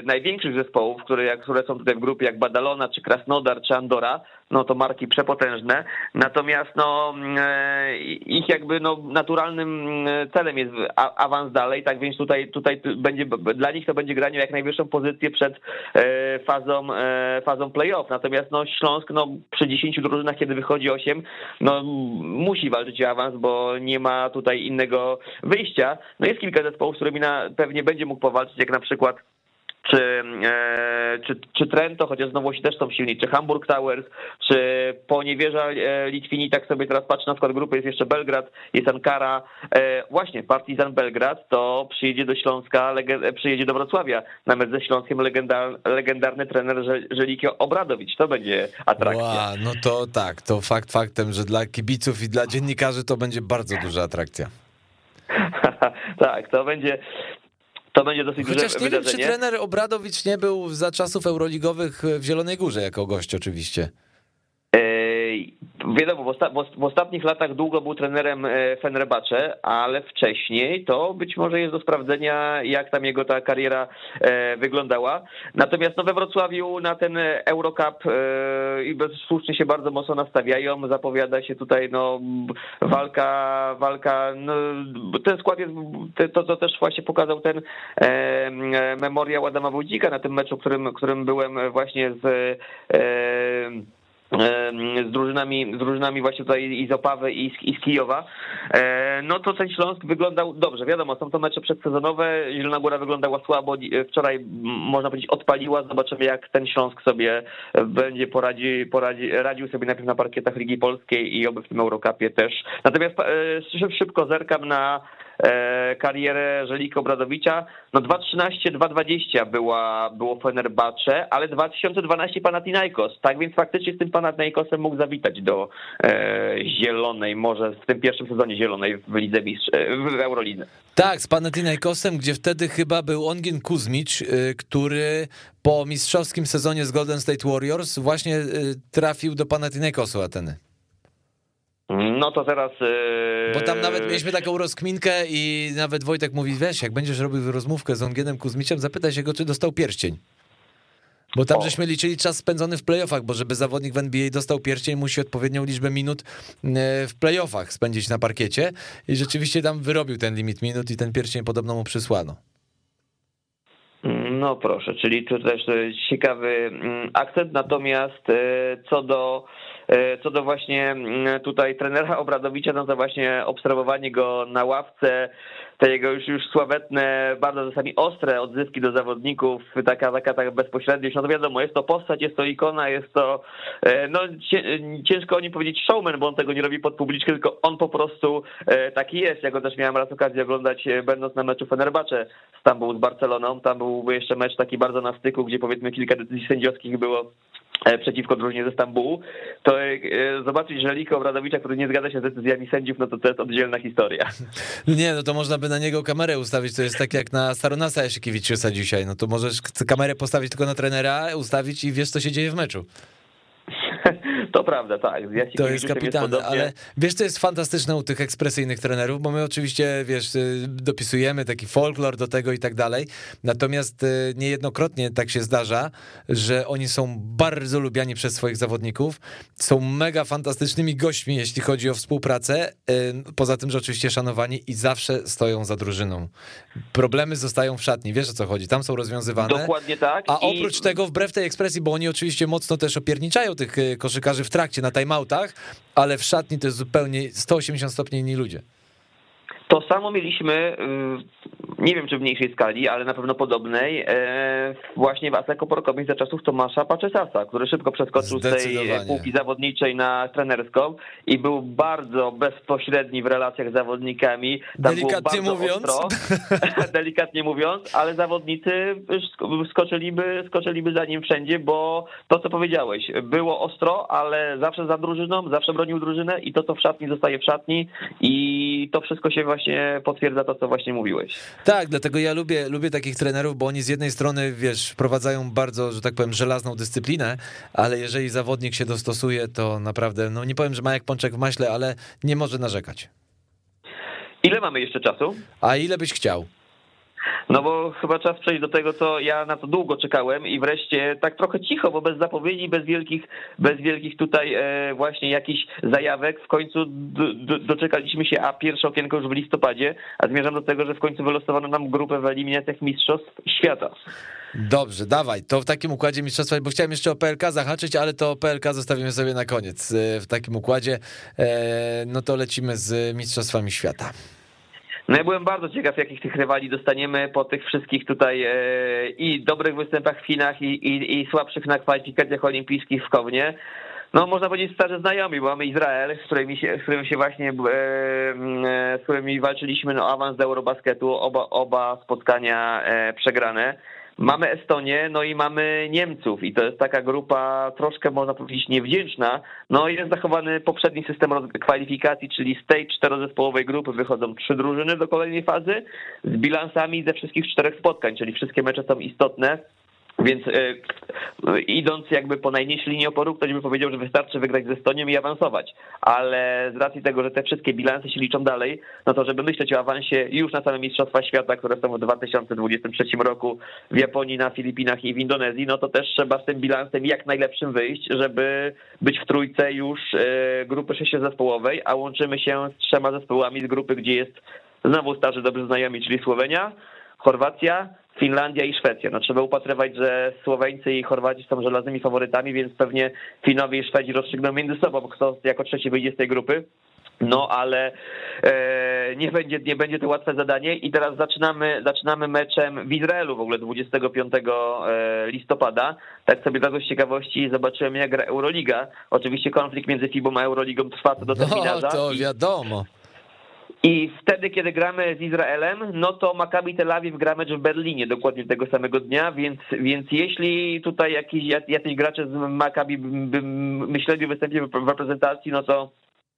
największych zespołów, które, które są tutaj w grupie, jak Badalona, czy Krasnodar, czy Andora, no to marki przepotężne. Natomiast no, e, ich jakby no, naturalnym celem jest awans dalej, tak więc tutaj, tutaj będzie, dla nich to będzie granie jak najwyższą pozycję przed fazą, fazą playoff. Natomiast no, Śląsk no, przy 10 drużynach, kiedy wychodzi 8, no, musi walczyć o awans, bo nie ma tutaj innego wyjścia. No jest kilka zespołów, z którymi na, pewnie będzie mógł powalczyć, jak na przykład czy, e, czy, czy Trento, chociaż znowu też są silni, czy Hamburg Towers, czy Poniewierza e, Litwini, tak sobie teraz patrzę na skład grupy, jest jeszcze Belgrad, jest Ankara, e, właśnie Partizan Belgrad to przyjedzie do Śląska, przyjedzie do Wrocławia, nawet ze Śląskiem legendar, legendarny trener Żelikio Obradowicz, to będzie atrakcja. Wow, no to tak, to fakt faktem, że dla kibiców i dla dziennikarzy to będzie bardzo duża atrakcja. tak, to będzie, to będzie dosyć Chociaż duże nie wydarzenie. wiem, czy trener Obradowicz nie był za czasów euroligowych w Zielonej Górze jako gość oczywiście. Wiadomo, w, ostatnich latach długo był trenerem e, Fenerbahce, ale wcześniej to być może jest do sprawdzenia, jak tam jego ta kariera e, wyglądała. Natomiast no, we Wrocławiu na ten Eurocup e, i słusznie się bardzo mocno nastawiają. Zapowiada się tutaj no, walka, walka. No, ten skład jest to, co też właśnie pokazał ten memoriał Adama Wójcika na tym meczu, którym, którym byłem właśnie z z drużynami, z drużynami właśnie tutaj i z Opawy i z, i z Kijowa, e, no to ten Śląsk wyglądał dobrze. Wiadomo, są to mecze przedsezonowe, Zielona Góra wyglądała słabo, wczoraj można powiedzieć odpaliła, zobaczymy jak ten Śląsk sobie będzie poradzi, poradzi, radził sobie najpierw na parkietach Ligi Polskiej i oby w tym Eurocupie też. Natomiast e, szybko zerkam na E, karierę Żelika Obradowicza. No 2.13, 2.20 była, było Fenerbahce, ale 2012 Panathinaikos. Tak więc faktycznie z tym Panathinaikosem mógł zawitać do e, Zielonej, może w tym pierwszym sezonie Zielonej w Lidze Mistrz, e, w Eurolidze. Tak, z Panathinaikosem, gdzie wtedy chyba był Ongin Kuzmicz, który po mistrzowskim sezonie z Golden State Warriors właśnie trafił do Panathinaikosu Ateny. No to teraz. Yy... Bo tam nawet mieliśmy taką rozkminkę i nawet Wojtek mówi: weź, jak będziesz robił rozmówkę z Ongienem Kuzmiciem, zapytaj się go, czy dostał pierścień. Bo tam o. żeśmy liczyli czas spędzony w playoffach, bo żeby zawodnik w NBA dostał pierścień, musi odpowiednią liczbę minut yy, w playoffach spędzić na parkiecie. I rzeczywiście tam wyrobił ten limit minut i ten pierścień podobno mu przysłano. No proszę, czyli to też ciekawy mm, akcent. Natomiast co do E, co do właśnie mm, tutaj trenera Obradowicza, no to właśnie obserwowanie go na ławce, te jego już, już sławetne, bardzo czasami ostre odzywki do zawodników, taka, taka, taka bezpośredniość, no to wiadomo, jest to postać, jest to ikona, jest to, e, no ciężko o nim powiedzieć showman, bo on tego nie robi pod publiczkę, tylko on po prostu e, taki jest. Ja go też miałem raz okazję oglądać, będąc na meczu Fenerbahce Stambuł z Barceloną, tam był jeszcze mecz taki bardzo na styku, gdzie powiedzmy kilka decyzji sędziowskich było E, przeciwko drużynie ze Stambułu, to e, zobaczyć Żelika Obradowicza, który nie zgadza się z decyzjami sędziów, no to to jest oddzielna historia. Nie, no to można by na niego kamerę ustawić, to jest tak jak na Staronasa Jasiekiewiczusa dzisiaj, no to możesz kamerę postawić tylko na trenera, ustawić i wiesz, co się dzieje w meczu. To prawda, tak. to jest kapitalne, jest ale wiesz, co jest fantastyczne u tych ekspresyjnych trenerów, bo my oczywiście, wiesz, y, dopisujemy taki folklor do tego i tak dalej, natomiast y, niejednokrotnie tak się zdarza, że oni są bardzo lubiani przez swoich zawodników, są mega fantastycznymi gośćmi, jeśli chodzi o współpracę, y, poza tym, że oczywiście szanowani i zawsze stoją za drużyną. Problemy zostają w szatni, wiesz o co chodzi, tam są rozwiązywane. Dokładnie tak. A oprócz I... tego, wbrew tej ekspresji, bo oni oczywiście mocno też opierniczają tych koszykarzy, w trakcie na timeoutach, ale w szatni to jest zupełnie 180 stopni inni ludzie. To samo mieliśmy, y, nie wiem czy w mniejszej skali, ale na pewno podobnej, e, właśnie w Aseko Porkomis za czasów Tomasza Paczesasa, który szybko przeskoczył z tej półki zawodniczej na trenerską i był bardzo bezpośredni w relacjach z zawodnikami. Tam delikatnie mówiąc. Ostro, delikatnie mówiąc, ale zawodnicy skoczyliby, skoczyliby za nim wszędzie, bo to co powiedziałeś, było ostro, ale zawsze za drużyną, zawsze bronił drużynę i to co w szatni zostaje w szatni i to wszystko się właśnie właśnie potwierdza to, co właśnie mówiłeś. Tak, dlatego ja lubię, lubię takich trenerów, bo oni z jednej strony, wiesz, wprowadzają bardzo, że tak powiem, żelazną dyscyplinę, ale jeżeli zawodnik się dostosuje, to naprawdę, no nie powiem, że ma jak pączek w maśle, ale nie może narzekać. Ile mamy jeszcze czasu? A ile byś chciał? No bo chyba czas przejść do tego, co ja na to długo czekałem i wreszcie tak trochę cicho, bo bez zapowiedzi, bez wielkich, bez wielkich tutaj e, właśnie jakichś zajawek w końcu do, do, doczekaliśmy się, a pierwsze okienko już w listopadzie, a zmierzam do tego, że w końcu wylosowano nam grupę w eliminacjach Mistrzostw Świata. Dobrze, dawaj, to w takim układzie mistrzostwa, bo chciałem jeszcze o PLK zahaczyć, ale to PLK zostawimy sobie na koniec. E, w takim układzie, e, no to lecimy z Mistrzostwami Świata. No ja byłem bardzo ciekaw, jakich tych rywali dostaniemy po tych wszystkich tutaj e, i dobrych występach w Chinach i, i, i słabszych na kwalifikacjach olimpijskich w Kownie. No można powiedzieć starzy znajomi, bo mamy Izrael, z którymi się, z którym się właśnie, e, e, z którymi walczyliśmy no awans do Eurobasketu, oba, oba spotkania e, przegrane. Mamy Estonię, no i mamy Niemców i to jest taka grupa troszkę można powiedzieć niewdzięczna. No jest zachowany poprzedni system kwalifikacji, czyli z tej czterozespołowej grupy wychodzą trzy drużyny do kolejnej fazy z bilansami ze wszystkich czterech spotkań, czyli wszystkie mecze są istotne. Więc e, idąc jakby po najmniejszej linii oporu, ktoś by powiedział, że wystarczy wygrać ze Estonią i awansować. Ale z racji tego, że te wszystkie bilanse się liczą dalej, no to żeby myśleć o awansie już na same Mistrzostwa Świata, które są w 2023 roku w Japonii, na Filipinach i w Indonezji, no to też trzeba z tym bilansem jak najlepszym wyjść, żeby być w trójce już e, grupy sześciozespołowej, a łączymy się z trzema zespołami z grupy, gdzie jest znowu starzy dobrzy znajomi, czyli Słowenia, Chorwacja, Finlandia i Szwecja. No trzeba upatrywać, że Słoweńcy i Chorwaci są żelaznymi faworytami, więc pewnie Finowie i Szwedzi rozstrzygną między sobą, kto jako trzeci wyjdzie z tej grupy. No ale e, nie, będzie, nie będzie to łatwe zadanie i teraz zaczynamy, zaczynamy meczem w Izraelu w ogóle 25 e, listopada. Tak sobie tak z ciekawości zobaczyłem jak gra Euroliga. Oczywiście konflikt między FIBą a Euroligą trwa co do terminarza. No to wiadomo. I wtedy, kiedy gramy z Izraelem, no to Maccabi Tel Awiw gra mecz w Berlinie dokładnie tego samego dnia, więc, więc jeśli tutaj jakiś, jacyś gracze z Maccabi by myśleli o występie w reprezentacji, no to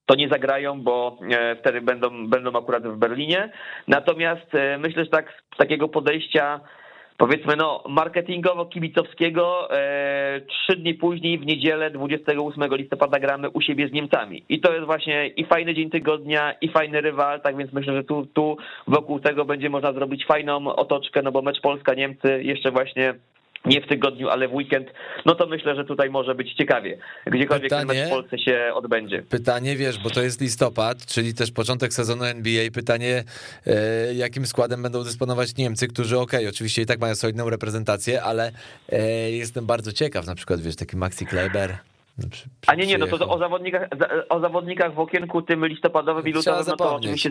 to nie zagrają, bo e, wtedy będą, będą akurat w Berlinie. Natomiast e, myślę, że tak takiego podejścia powiedzmy no marketingowo-kibicowskiego e, trzy dni później w niedzielę 28 listopada gramy u siebie z Niemcami. I to jest właśnie i fajny dzień tygodnia, i fajny rywal, tak więc myślę, że tu, tu wokół tego będzie można zrobić fajną otoczkę, no bo mecz Polska-Niemcy jeszcze właśnie nie w tygodniu, ale w weekend, no to myślę, że tutaj może być ciekawie, gdziekolwiek Pytanie, ten mecz w Polsce się odbędzie. Pytanie, wiesz, bo to jest listopad, czyli też początek sezonu NBA, pytanie, e, jakim składem będą dysponować Niemcy, którzy okej, okay, oczywiście i tak mają solidną reprezentację, ale e, jestem bardzo ciekaw, na przykład, wiesz, taki Maxi Kleber, A nie, nie, no to o zawodnikach, o zawodnikach w okienku tym listopadowym i lutowym, no to oczywiście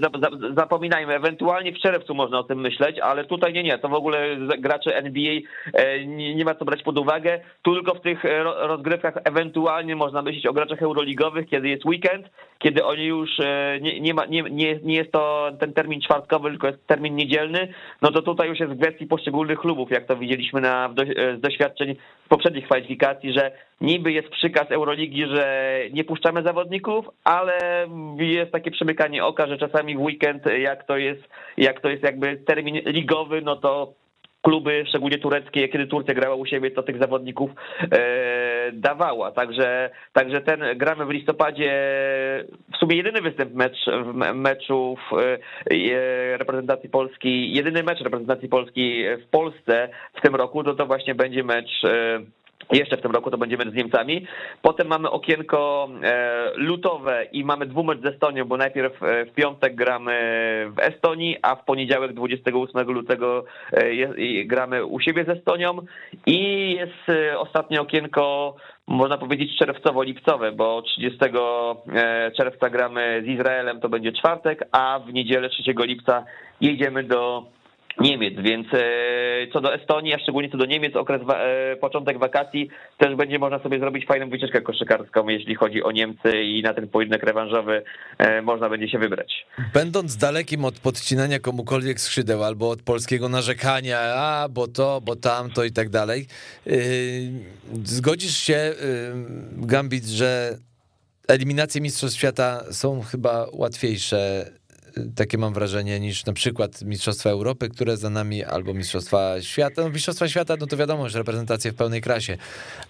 zapominajmy. Ewentualnie w czerwcu można o tym myśleć, ale tutaj nie, nie, to w ogóle gracze NBA e, nie, ma co brać pod uwagę. Tylko w tych rozgrywkach ewentualnie można myśleć o graczach euroligowych, kiedy jest weekend, kiedy oni już e, nie, nie, ma, nie, nie, nie jest to ten termin czwartkowy, tylko jest termin niedzielny, no to tutaj już jest w kwestii poszczególnych klubów, jak to widzieliśmy na, e, z doświadczeń poprzednich kwalifikacji, że niby jest przykaz Euroligi, że nie puszczamy zawodników, ale jest takie przymykanie oka, że czasami w weekend, jak to jest, jak to jest jakby termin ligowy, no to kluby, szczególnie tureckie, kiedy Turcja grała u siebie, to tych zawodników e, dawała. Także, także ten gramy w listopadzie w sumie jedyny występ mecz, w meczu w, e, reprezentacji Polski, jedyny mecz reprezentacji Polski w Polsce w tym roku, to to właśnie będzie mecz e, jeszcze w tym roku to będziemy z Niemcami. Potem mamy okienko e, lutowe i mamy dwumecz z Estonią, bo najpierw e, w piątek gramy w Estonii, a w poniedziałek 28 lutego e, gramy u siebie z Estonią. I jest ostatnie okienko, można powiedzieć czerwcowo-lipcowe, bo 30 czerwca gramy z Izraelem, to będzie czwartek, a w niedzielę 3 lipca jedziemy do Niemiec, więc e, co do Estonii, a szczególnie co do Niemiec, okres, e, początek wakacji, też będzie można sobie zrobić fajną wycieczkę koszykarską, jeśli chodzi o Niemcy i na ten pojedynek rewanżowy e, można będzie się wybrać. Będąc dalekim od podcinania komukolwiek skrzydeł albo od polskiego narzekania, a bo to, bo tamto i tak dalej, zgodzisz się, Gambit, że eliminacje Mistrzostw Świata są chyba łatwiejsze takie mam wrażenie, niż na przykład Mistrzostwa Europy, które za nami, albo Mistrzostwa Świata. No, Mistrzostwa Świata, no to wiadomo, że reprezentacje w pełnej krasie,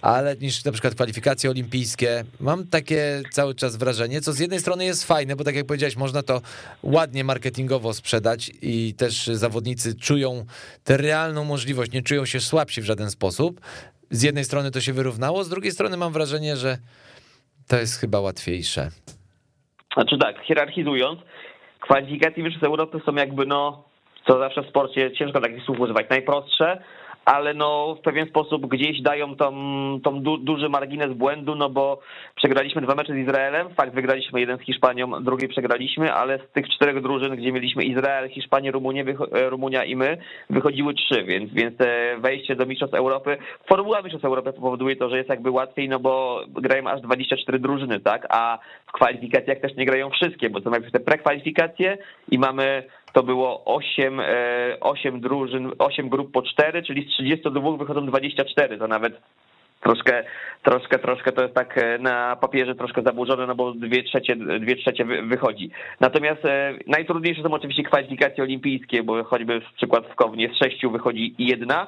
ale niż na przykład kwalifikacje olimpijskie. Mam takie cały czas wrażenie, co z jednej strony jest fajne, bo tak jak powiedziałeś, można to ładnie marketingowo sprzedać i też zawodnicy czują tę realną możliwość, nie czują się słabsi w żaden sposób. Z jednej strony to się wyrównało, z drugiej strony mam wrażenie, że to jest chyba łatwiejsze. Znaczy tak, hierarchizując, kwalifikacje Mistrzostw Europy są jakby no, co zawsze w sporcie ciężko takich słów używać, najprostsze, ale no w pewien sposób gdzieś dają tą, tą du, duży margines błędu, no bo przegraliśmy dwa mecze z Izraelem, fakt wygraliśmy jeden z Hiszpanią, drugi przegraliśmy, ale z tych czterech drużyn, gdzie mieliśmy Izrael, Hiszpanię, Rumunię, e, Rumunia i my, wychodziły trzy, więc, więc wejście do Mistrzostw Europy, formuła Mistrzostw Europy powoduje to, że jest jakby łatwiej, no bo grają aż 24 drużyny, tak, a w kwalifikacjach też nie grają wszystkie, bo to najpierw te prekwalifikacje i mamy to było 8, 8 e, drużyn, 8 grup po 4, czyli z 32 wychodzą 24, to nawet troszkę, troszkę, troszkę to jest tak e, na papierze troszkę zaburzone, no bo dwie trzecie, dwie trzecie wychodzi. Natomiast e, najtrudniejsze są oczywiście kwalifikacje olimpijskie, bo choćby przykład w Kownie z sześciu wychodzi jedna.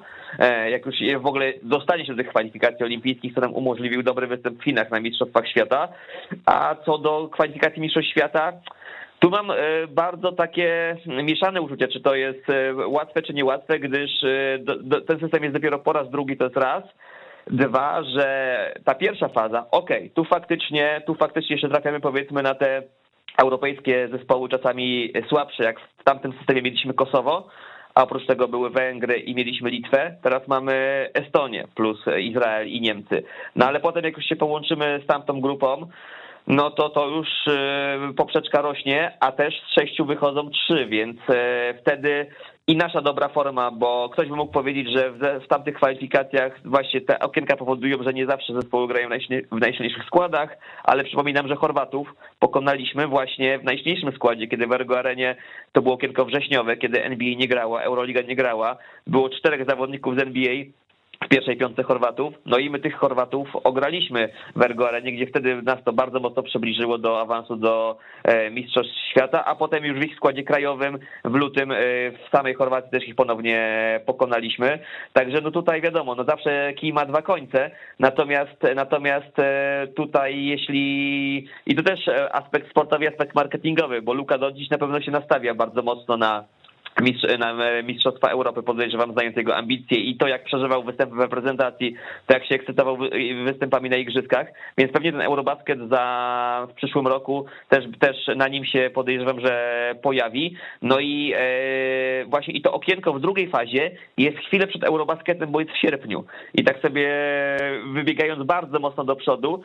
Jak już w ogóle dostanie się do tych kwalifikacji olimpijskich, to nam umożliwił dobry występ w Chinach na Mistrzostwach Świata. A co do kwalifikacji Mistrzostw Świata, tu mam e, bardzo takie mieszane uczucia, czy to jest e, łatwe, czy niełatwe, gdyż e, ten system jest dopiero po raz drugi, to jest raz. Dwa, że ta pierwsza faza, okej, okay, tu faktycznie, tu faktycznie jeszcze trafiamy powiedzmy na te europejskie zespoły czasami słabsze, jak w tamtym systemie mieliśmy Kosowo, a oprócz tego były Węgry i mieliśmy Litwę, teraz mamy Estonię plus Izrael i Niemcy. No ale potem jak już się połączymy z tamtą grupą, no to to już e, poprzeczka rośnie, a też z sześciu wychodzą trzy, więc e, wtedy i nasza dobra forma, bo ktoś by mógł powiedzieć, że w, tamtych kwalifikacjach właśnie te okienka powodują, że nie zawsze zespoły grają w najsilniejszych składach, ale przypominam, że Chorwatów pokonaliśmy właśnie w najsilniejszym składzie, kiedy w Ergo Arenie to było okienko wrześniowe, kiedy NBA nie grała, Euroliga nie grała, było czterech zawodników z NBA, w pierwszej piątce Chorwatów. No i my tych Chorwatów ograliśmy w Ergo Arenie, gdzie wtedy nas to bardzo mocno przybliżyło do awansu do e, Mistrzostw Świata, a potem już w ich składzie krajowym w lutym e, w samej Chorwacji też ich ponownie pokonaliśmy. Także no tutaj wiadomo, no zawsze kij ma dwa końce, natomiast natomiast e, tutaj jeśli i to też aspekt sportowy, aspekt marketingowy, bo Luka do dziś na pewno się nastawia bardzo mocno na na Mistrzostwa Europy podejrzewam znając jego ambicje i to jak przeżywał występy w reprezentacji, to jak się ekscytował występami na igrzyskach, więc pewnie ten Eurobasket za w przyszłym roku też, też na nim się podejrzewam, że pojawi. No i e, właśnie i to okienko w drugiej fazie jest chwilę przed Eurobasketem, bo jest w sierpniu. I tak sobie wybiegając bardzo mocno do przodu,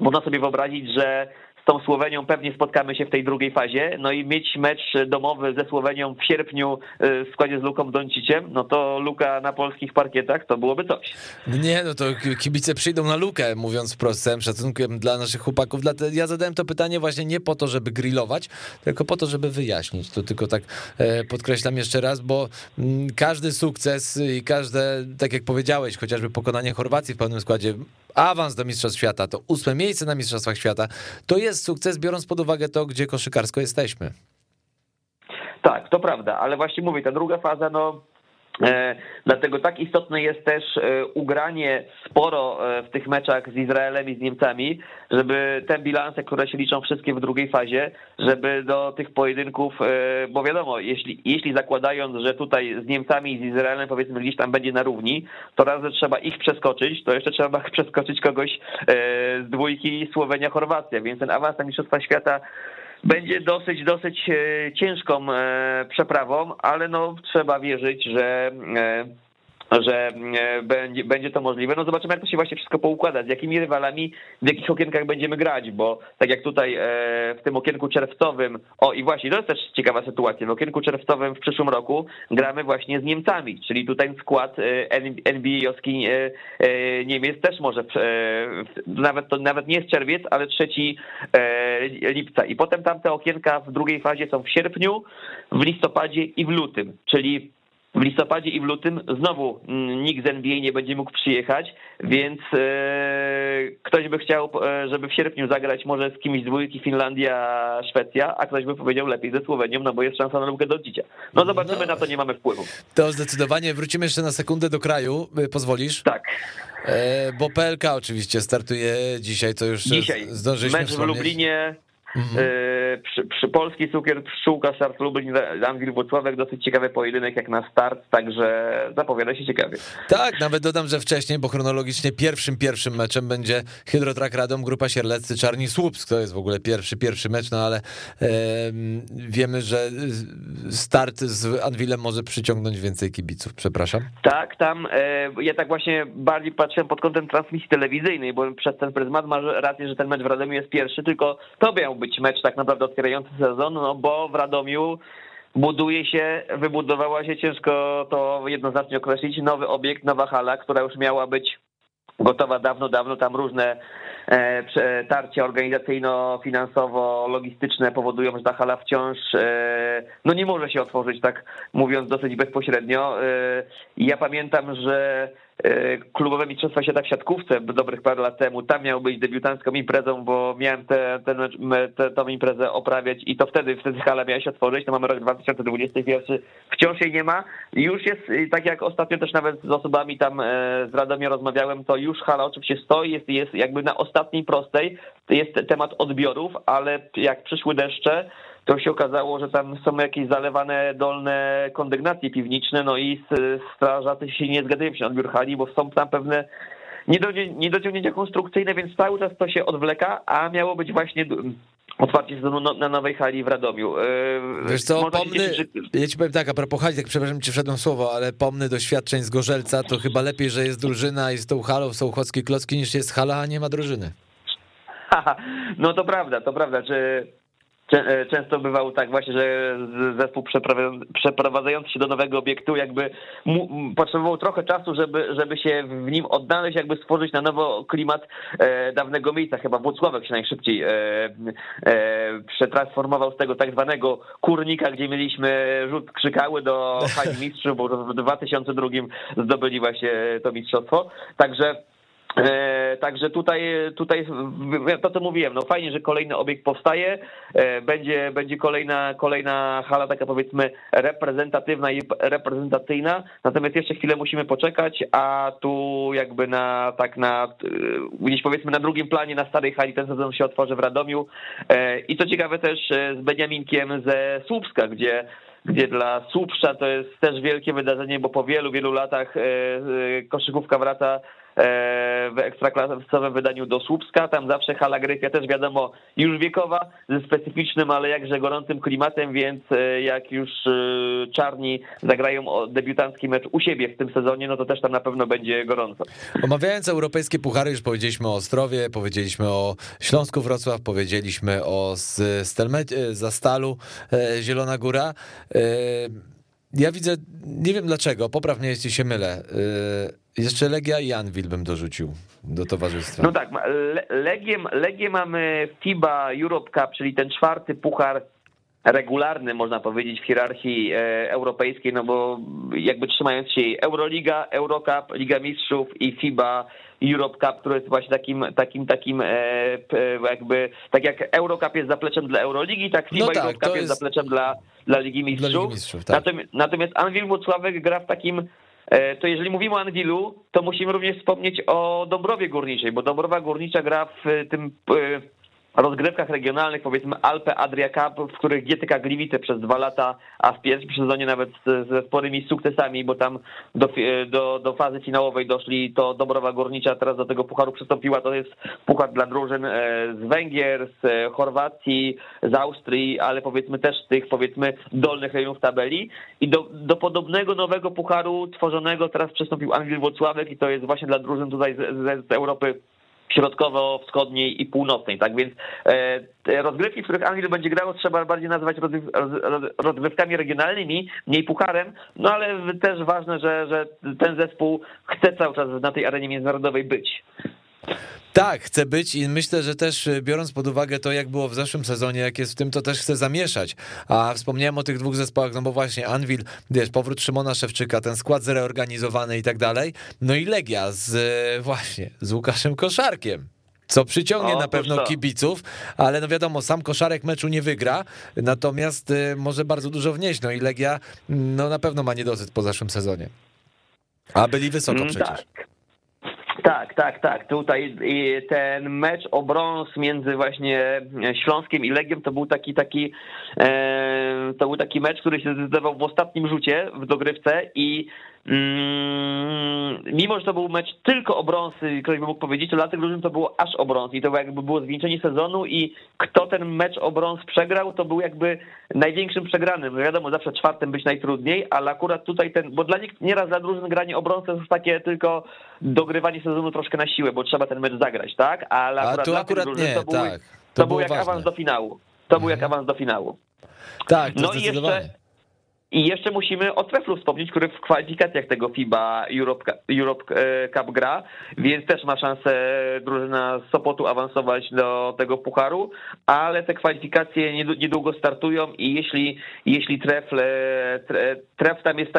można sobie wyobrazić, że z tą Słowenią pewnie spotkamy się w tej drugiej fazie, no i mieć mecz domowy ze Słowenią w sierpniu y, w składzie z Luką Donciciem, no to Luka na polskich parkietach to byłoby coś. No nie, no to kibice przyjdą na Lukę, mówiąc wprost, szacunkiem dla naszych chłopaków. Ja zadałem to pytanie właśnie nie po to, żeby grillować, tylko po to, żeby wyjaśnić. To tylko tak e, podkreślam jeszcze raz, bo mm, każdy sukces i każde, tak jak powiedziałeś, chociażby pokonanie Chorwacji w pełnym składzie awans do Mistrzostw Świata, to ósme miejsce na Mistrzostwach Świata, to jest sukces, biorąc pod uwagę to, gdzie koszykarsko jesteśmy. Tak, to prawda, ale właśnie mówię, ta druga faza, no dlatego tak istotne jest też e, ugranie sporo e, w tych meczach z Izraelem i z Niemcami, żeby te bilanse, które się liczą wszystkie w drugiej fazie, żeby do tych pojedynków, bo wiadomo, jeśli, jeśli zakładając, że tutaj z Niemcami i z Izraelem powiedzmy gdzieś tam będzie na równi, to raz, że trzeba ich przeskoczyć, to jeszcze trzeba przeskoczyć kogoś z dwójki Słowenia-Chorwacja, więc ten awans na Mistrzostwa Świata będzie dosyć, dosyć e, ciężką e, przeprawą, ale no trzeba wierzyć, że e, że e, będzie, będzie to możliwe. No zobaczymy, jak to się właśnie wszystko poukłada, z jakimi rywalami, w jakich okienkach będziemy grać, bo tak jak tutaj e, w tym okienku czerwcowym, o i właśnie, to jest też ciekawa sytuacja, w okienku czerwcowym w przyszłym roku gramy właśnie z Niemcami, czyli tutaj skład e, NBA-owski Niemiec też może, nawet to nawet nie jest czerwiec, ale trzeci lipca i potem tamte okienka w drugiej fazie są w sierpniu, w listopadzie i w lutym, czyli w listopadzie i w lutym znowu mm, nikt z NBA nie będzie mógł przyjechać, więc e, ktoś by chciał, e, żeby w sierpniu zagrać może z kimś z dwójki Finlandia, Szwecja, a ktoś by powiedział lepiej ze Słowenią, no bo jest szansa na lukę do odcicia. No zobaczymy, no, na to nie mamy wpływu. To zdecydowanie. Wrócimy jeszcze na sekundę do kraju, y, pozwolisz? Tak. E, bo PLK oczywiście startuje dzisiaj, to już dzisiaj. zdążyliśmy Mecz wspomnieć. w Lublinie, Mhm. E, przy, przy polski cukier pszczółka start Lublin, Anwil Włocławek, dosyć ciekawy pojedynek jak na start, także zapowiada się ciekawie. Tak, nawet dodam, że wcześniej, bo chronologicznie pierwszym pierwszym meczem będzie Hydrotrak Radom, Grupa Sierleccy, Czarni Słupsk, to jest w ogóle pierwszy pierwszy mecz, no ale wiemy, że start z Anwilem może przyciągnąć więcej kibiców, przepraszam. Tak, tam e, ja tak właśnie bardziej patrzyłem pod kątem transmisji telewizyjnej, bo przez ten pryzmat masz rację, że ten mecz w Radomiu jest pierwszy, tylko to miał być mecz tak naprawdę otwierający sezon, no bo w Radomiu buduje się, wybudowała się, ciężko to jednoznacznie określić, nowy obiekt, nowa hala, która już miała być gotowa dawno, dawno, tam różne e, tarcia organizacyjno-finansowo-logistyczne powodują, że ta hala wciąż e, no nie może się otworzyć, tak mówiąc dosyć bezpośrednio. E, ja pamiętam, że klubowe mistrzostwa świata w siatkówce dobrych parę lat temu. Tam miał być debiutancką imprezą, bo miałem tę te, te, te, imprezę oprawiać i to wtedy, wtedy hala miała się otworzyć. To mamy rok 2021. Wciąż jej nie ma. Już jest, tak jak ostatnio też nawet z osobami tam e, z Radomia rozmawiałem, to już hala oczywiście stoi, jest, jest jakby na ostatniej prostej. Jest temat odbiorów, ale jak przyszły deszcze, to się okazało, że tam są jakieś zalewane dolne kondygnacje piwniczne, no i strażacy się nie zgadzają się na odbiór hali, bo są tam pewne niedociągnięcia konstrukcyjne, więc cały czas to się odwleka, a miało być właśnie otwarcie sezonu no, na nowej hali w Radomiu. Yy, Wiesz co, pomny, cieszyć, że... ja ci powiem tak, a propos hali, tak przepraszam, ci wszedłem słowo, ale pomny doświadczeń z Gorzelca, to chyba lepiej, że jest drużyna i z tą halą są chłockie klocki, niż jest hala, a nie ma drużyny. no to prawda, to prawda, czy E, często bywało tak właśnie, że zespół przeprowadzający się do nowego obiektu jakby potrzebował trochę czasu, żeby, żeby się w nim odnaleźć, jakby stworzyć na nowo klimat e, dawnego miejsca. Chyba Włocławek się najszybciej e, przetransformował z tego tak zwanego kurnika, gdzie mieliśmy rzut krzykały do Hali Mistrzów, bo w 2002 zdobyli właśnie to mistrzostwo. Także E, także tutaj, tutaj to co mówiłem, no fajnie, że kolejny obiekt powstaje, e, będzie, będzie kolejna, kolejna hala taka powiedzmy reprezentatywna i reprezentacyjna, natomiast jeszcze chwilę musimy poczekać, a tu jakby na tak na e, gdzieś powiedzmy na drugim planie na starej hali ten sezon się otworzy w Radomiu. I co ciekawe też z Beniaminkiem ze Słupska, gdzie gdzie dla Słupsza to jest też wielkie wydarzenie, bo po wielu, wielu latach koszykówka wraca E, w ekstraklasowym wydaniu do Słupska. Tam zawsze hala Gryfia też wiadomo już wiekowa, ze specyficznym, ale jakże gorącym klimatem, więc e, jak już e, czarni zagrają debiutancki mecz u siebie w tym sezonie, no to też tam na pewno będzie gorąco. Omawiając europejskie puchary, już powiedzieliśmy o Ostrowie, powiedzieliśmy o Śląsku Wrocław, powiedzieliśmy o Stelmecie, Zastalu, Zielona Góra. Ja widzę, nie wiem dlaczego, popraw mnie jeśli się mylę. Y, jeszcze Legia i Anvil bym dorzucił do towarzystwa. No tak, Legię, Legię mamy FIBA Europe Cup, czyli ten czwarty puchar regularny, można powiedzieć, w hierarchii e, europejskiej, no bo jakby trzymając się Euroliga, Eurocup, Liga Mistrzów i FIBA Europe Cup, który jest właśnie takim, takim, takim e, jakby, tak jak Eurocup jest zapleczem dla Euroligi, tak FIBA no tak, Europe Cup jest, jest zapleczem dla, dla Ligi Mistrzów. Dla Ligi Mistrzów tak. natomiast, natomiast Anwil Włocławek gra w takim e, to jeżeli mówimy o Anwilu, to musimy również wspomnieć o Dąbrowie Górniczej, bo Dąbrowa Górnicza gra w tym rozgrywkach regionalnych, powiedzmy Alpe Adria Cup, w których GTK Gliwice przez dwa lata, a w pierwszym sezonie nawet ze sporymi sukcesami, bo tam do, do, do fazy finałowej doszli, to Dobrowa Górnicza teraz do tego pucharu przystąpiła, to jest puchar dla drużyn e, z Węgier, z e, Chorwacji, z Austrii, ale powiedzmy też z tych powiedzmy dolnych rejonów tabeli. I do, do podobnego nowego pucharu tworzonego teraz przystąpił Anwil Włocławek i to jest właśnie dla drużyn tutaj z, z Europy środkowo-wschodniej i północnej, tak więc e, rozgrywki, w których Anglii będzie grało, trzeba bardziej nazywać rozgrywkami regionalnymi, mniej pucharem, no ale też ważne, że, że ten zespół chce cały czas na tej arenie międzynarodowej być. Tak, chcę być i myślę, że też e, biorąc pod uwagę to, jak było w zeszłym sezonie, jak jest w tym, to też chcę zamieszać. A wspomniałem o tych dwóch zespołach, no bo właśnie Anvil, wiesz, powrót Szymona Szewczyka, ten skład zreorganizowany i tak dalej. No i Legia z e, właśnie, z Łukaszem Koszarkiem. Co przyciągnie O, na pewno to. kibiców, ale no wiadomo, sam koszarek meczu nie wygra, natomiast y, może bardzo dużo wnieść. No i Legia no na pewno ma niedosyt po zeszłym sezonie. A byli wysoko Mm, przecież. Tak. Tak, tak, tak. Tutaj i ten mecz o brąz między właśnie Śląskiem i Legią to był taki taki e, to był taki mecz, który się zdecydował w ostatnim rzucie w dogrywce i mimo, że to był mecz tylko o brąz, ktoś by mógł powiedzieć, to dla tych drużyn to było aż o brąz i to jakby było zwieńczenie sezonu i kto ten mecz o brąz przegrał, to był jakby największym przegranym. Wiadomo, zawsze czwartym być najtrudniej, ale akurat tutaj ten, bo dla nich nieraz dla drużyn granie o brąz to jest takie tylko dogrywanie sezonu troszkę na siłę, bo trzeba ten mecz zagrać, tak? Ale A akurat tu dla akurat drużyn nie, to, był, tak. to, To był jak ważne. Mhm. awans do finału. To był jak awans do finału. Tak, to No i jeszcze, i jeszcze musimy o Treflu wspomnieć, który w kwalifikacjach tego FIBA Europe, Europe e, Cup gra, więc też ma szansę drużyna z Sopotu awansować do tego pucharu, ale te kwalifikacje nied- niedługo startują i jeśli, jeśli Trefl, e, tre- Tref tam jest...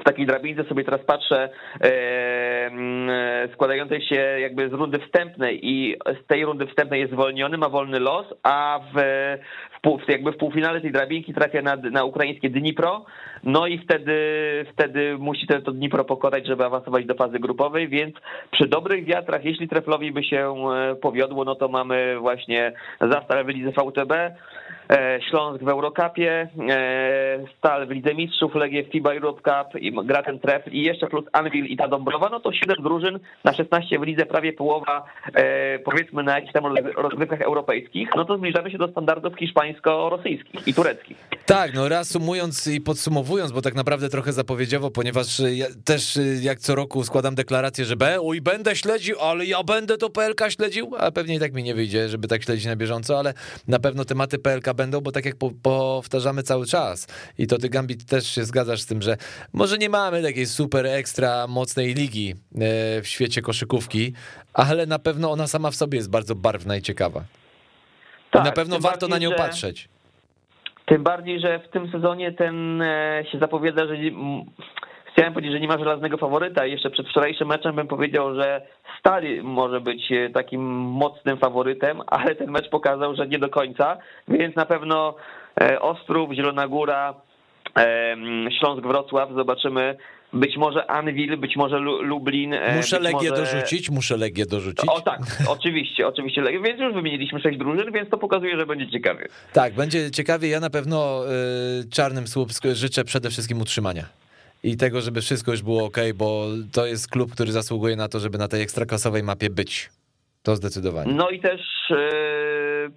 w takiej drabince sobie teraz patrzę, e, e, składającej się jakby z rundy wstępnej i z tej rundy wstępnej jest zwolniony, ma wolny los, a w, w, pół, jakby w półfinale tej drabinki trafia na, na ukraińskie Dnipro, no i wtedy, wtedy musi to, Dnipro pokonać, żeby awansować do fazy grupowej, więc przy dobrych wiatrach, jeśli Treflowi by się e, powiodło, no to mamy właśnie Zastal w lidze VTB, Śląsk w Eurocupie, e, Stal w Lidze Mistrzów, Legię w FIBA Europe Cup gra ten tref i jeszcze plus Anvil i ta Dąbrowa, no to 7 drużyn na 16 w lidze, prawie połowa e, powiedzmy na jakichś tam rozgry- rozgrywkach europejskich, no to zbliżamy się do standardów hiszpańsko-rosyjskich i tureckich. Tak, no reasumując i podsumowując, bo tak naprawdę trochę zapowiedziowo, ponieważ ja też y, jak co roku składam deklarację, że be, oj, będę śledził, ale ja będę to PLK śledził, a pewnie i tak mi nie wyjdzie, żeby tak śledzić na bieżąco, ale na pewno tematy PLK będą, bo tak jak po, powtarzamy cały czas i to ty Gambit też się zgadzasz z tym, że może nie mamy takiej super ekstra mocnej ligi e, w świecie koszykówki, ale na pewno ona sama w sobie jest bardzo barwna i ciekawa. I na pewno tym warto na nią że- patrzeć. Tym bardziej, że w tym sezonie ten e, się zapowiada, że chciałem powiedzieć, że nie ma żelaznego faworyta. Jeszcze przed wczorajszym meczem bym powiedział, że Stali może być e, takim mocnym faworytem, ale ten mecz pokazał, że nie do końca, więc na pewno e, Ostrów, Zielona Góra, e, m, Śląsk, Wrocław, zobaczymy. Być może Anwil, być może Lu- Lublin. e, Muszę Legię może... dorzucić, muszę Legię dorzucić. O tak, oczywiście, oczywiście. Legię. Więc już wymieniliśmy sześć drużyn, więc to pokazuje, że będzie ciekawie. Tak, będzie ciekawie. Ja na pewno y, Czarnym Słupsk życzę przede wszystkim utrzymania. I tego, żeby wszystko już było ok, bo to jest klub, który zasługuje na to, żeby na tej ekstraklasowej mapie być. To zdecydowanie. No i też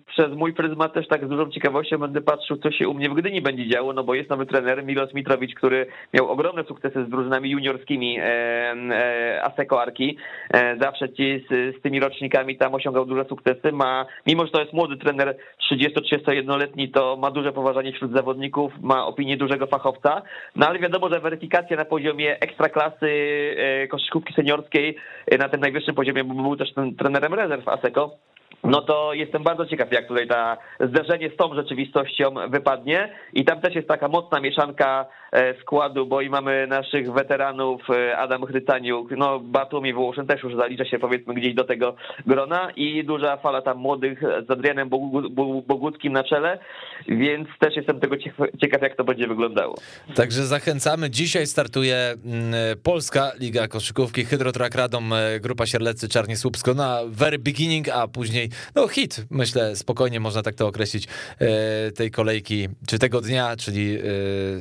przez mój pryzmat też tak z dużą ciekawością będę patrzył, co się u mnie w Gdyni będzie działo, no bo jest nowy trener Milos Mitrowicz, który miał ogromne sukcesy z drużynami juniorskimi e, Aseko Arki. E, zawsze ci z, z tymi rocznikami tam osiągał duże sukcesy. Ma, mimo że to jest młody trener 30-31-letni, to ma duże poważanie wśród zawodników, ma opinię dużego fachowca, no ale wiadomo, że weryfikacja na poziomie ekstraklasy e, koszykówki seniorskiej na tym najwyższym poziomie, bo był też ten trenerem rezerw ASECO, no to jestem bardzo ciekaw, jak tutaj ta zderzenie z tą rzeczywistością wypadnie. I tam też jest taka mocna mieszanka e, składu, bo i mamy naszych weteranów, e, Adam Chrycaniuk, no Batumi Wołoszyn też już zalicza się powiedzmy gdzieś do tego grona i duża fala tam młodych z Adrianem Bogu- Bogu- Boguckim na czele, więc też jestem tego ciekaw- jak to będzie wyglądało. Także zachęcamy. Dzisiaj startuje mm, Polska Liga Koszykówki, Hydrotrak Radom, e, Grupa Sierlecy, Czarni Słupsko na very beginning, a później no hit, myślę, spokojnie można tak to określić, e, tej kolejki, czy tego dnia, czyli e,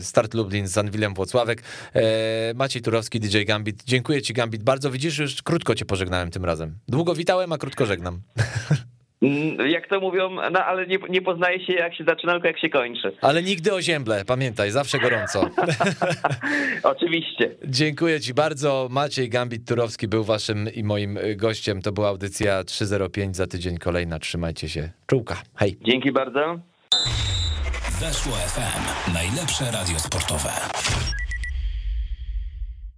Start Lublin z Anwilem Włocławek. E, Maciej Turowski, DJ Gambit. Dziękuję ci Gambit bardzo. Widzisz, już krótko cię pożegnałem tym razem. Długo witałem, a krótko żegnam. Mm, Jak to mówią, no ale nie, nie poznaje się jak się zaczyna, tylko jak się kończy. Ale nigdy o ziemble, pamiętaj, zawsze gorąco. Oczywiście. Dziękuję Ci bardzo. Maciej Gambit Turowski był Waszym i moim y, gościem. To była audycja 305 za tydzień kolejna. Trzymajcie się. Czułka. Hej. Dzięki bardzo. Weszło FM. Najlepsze radio sportowe.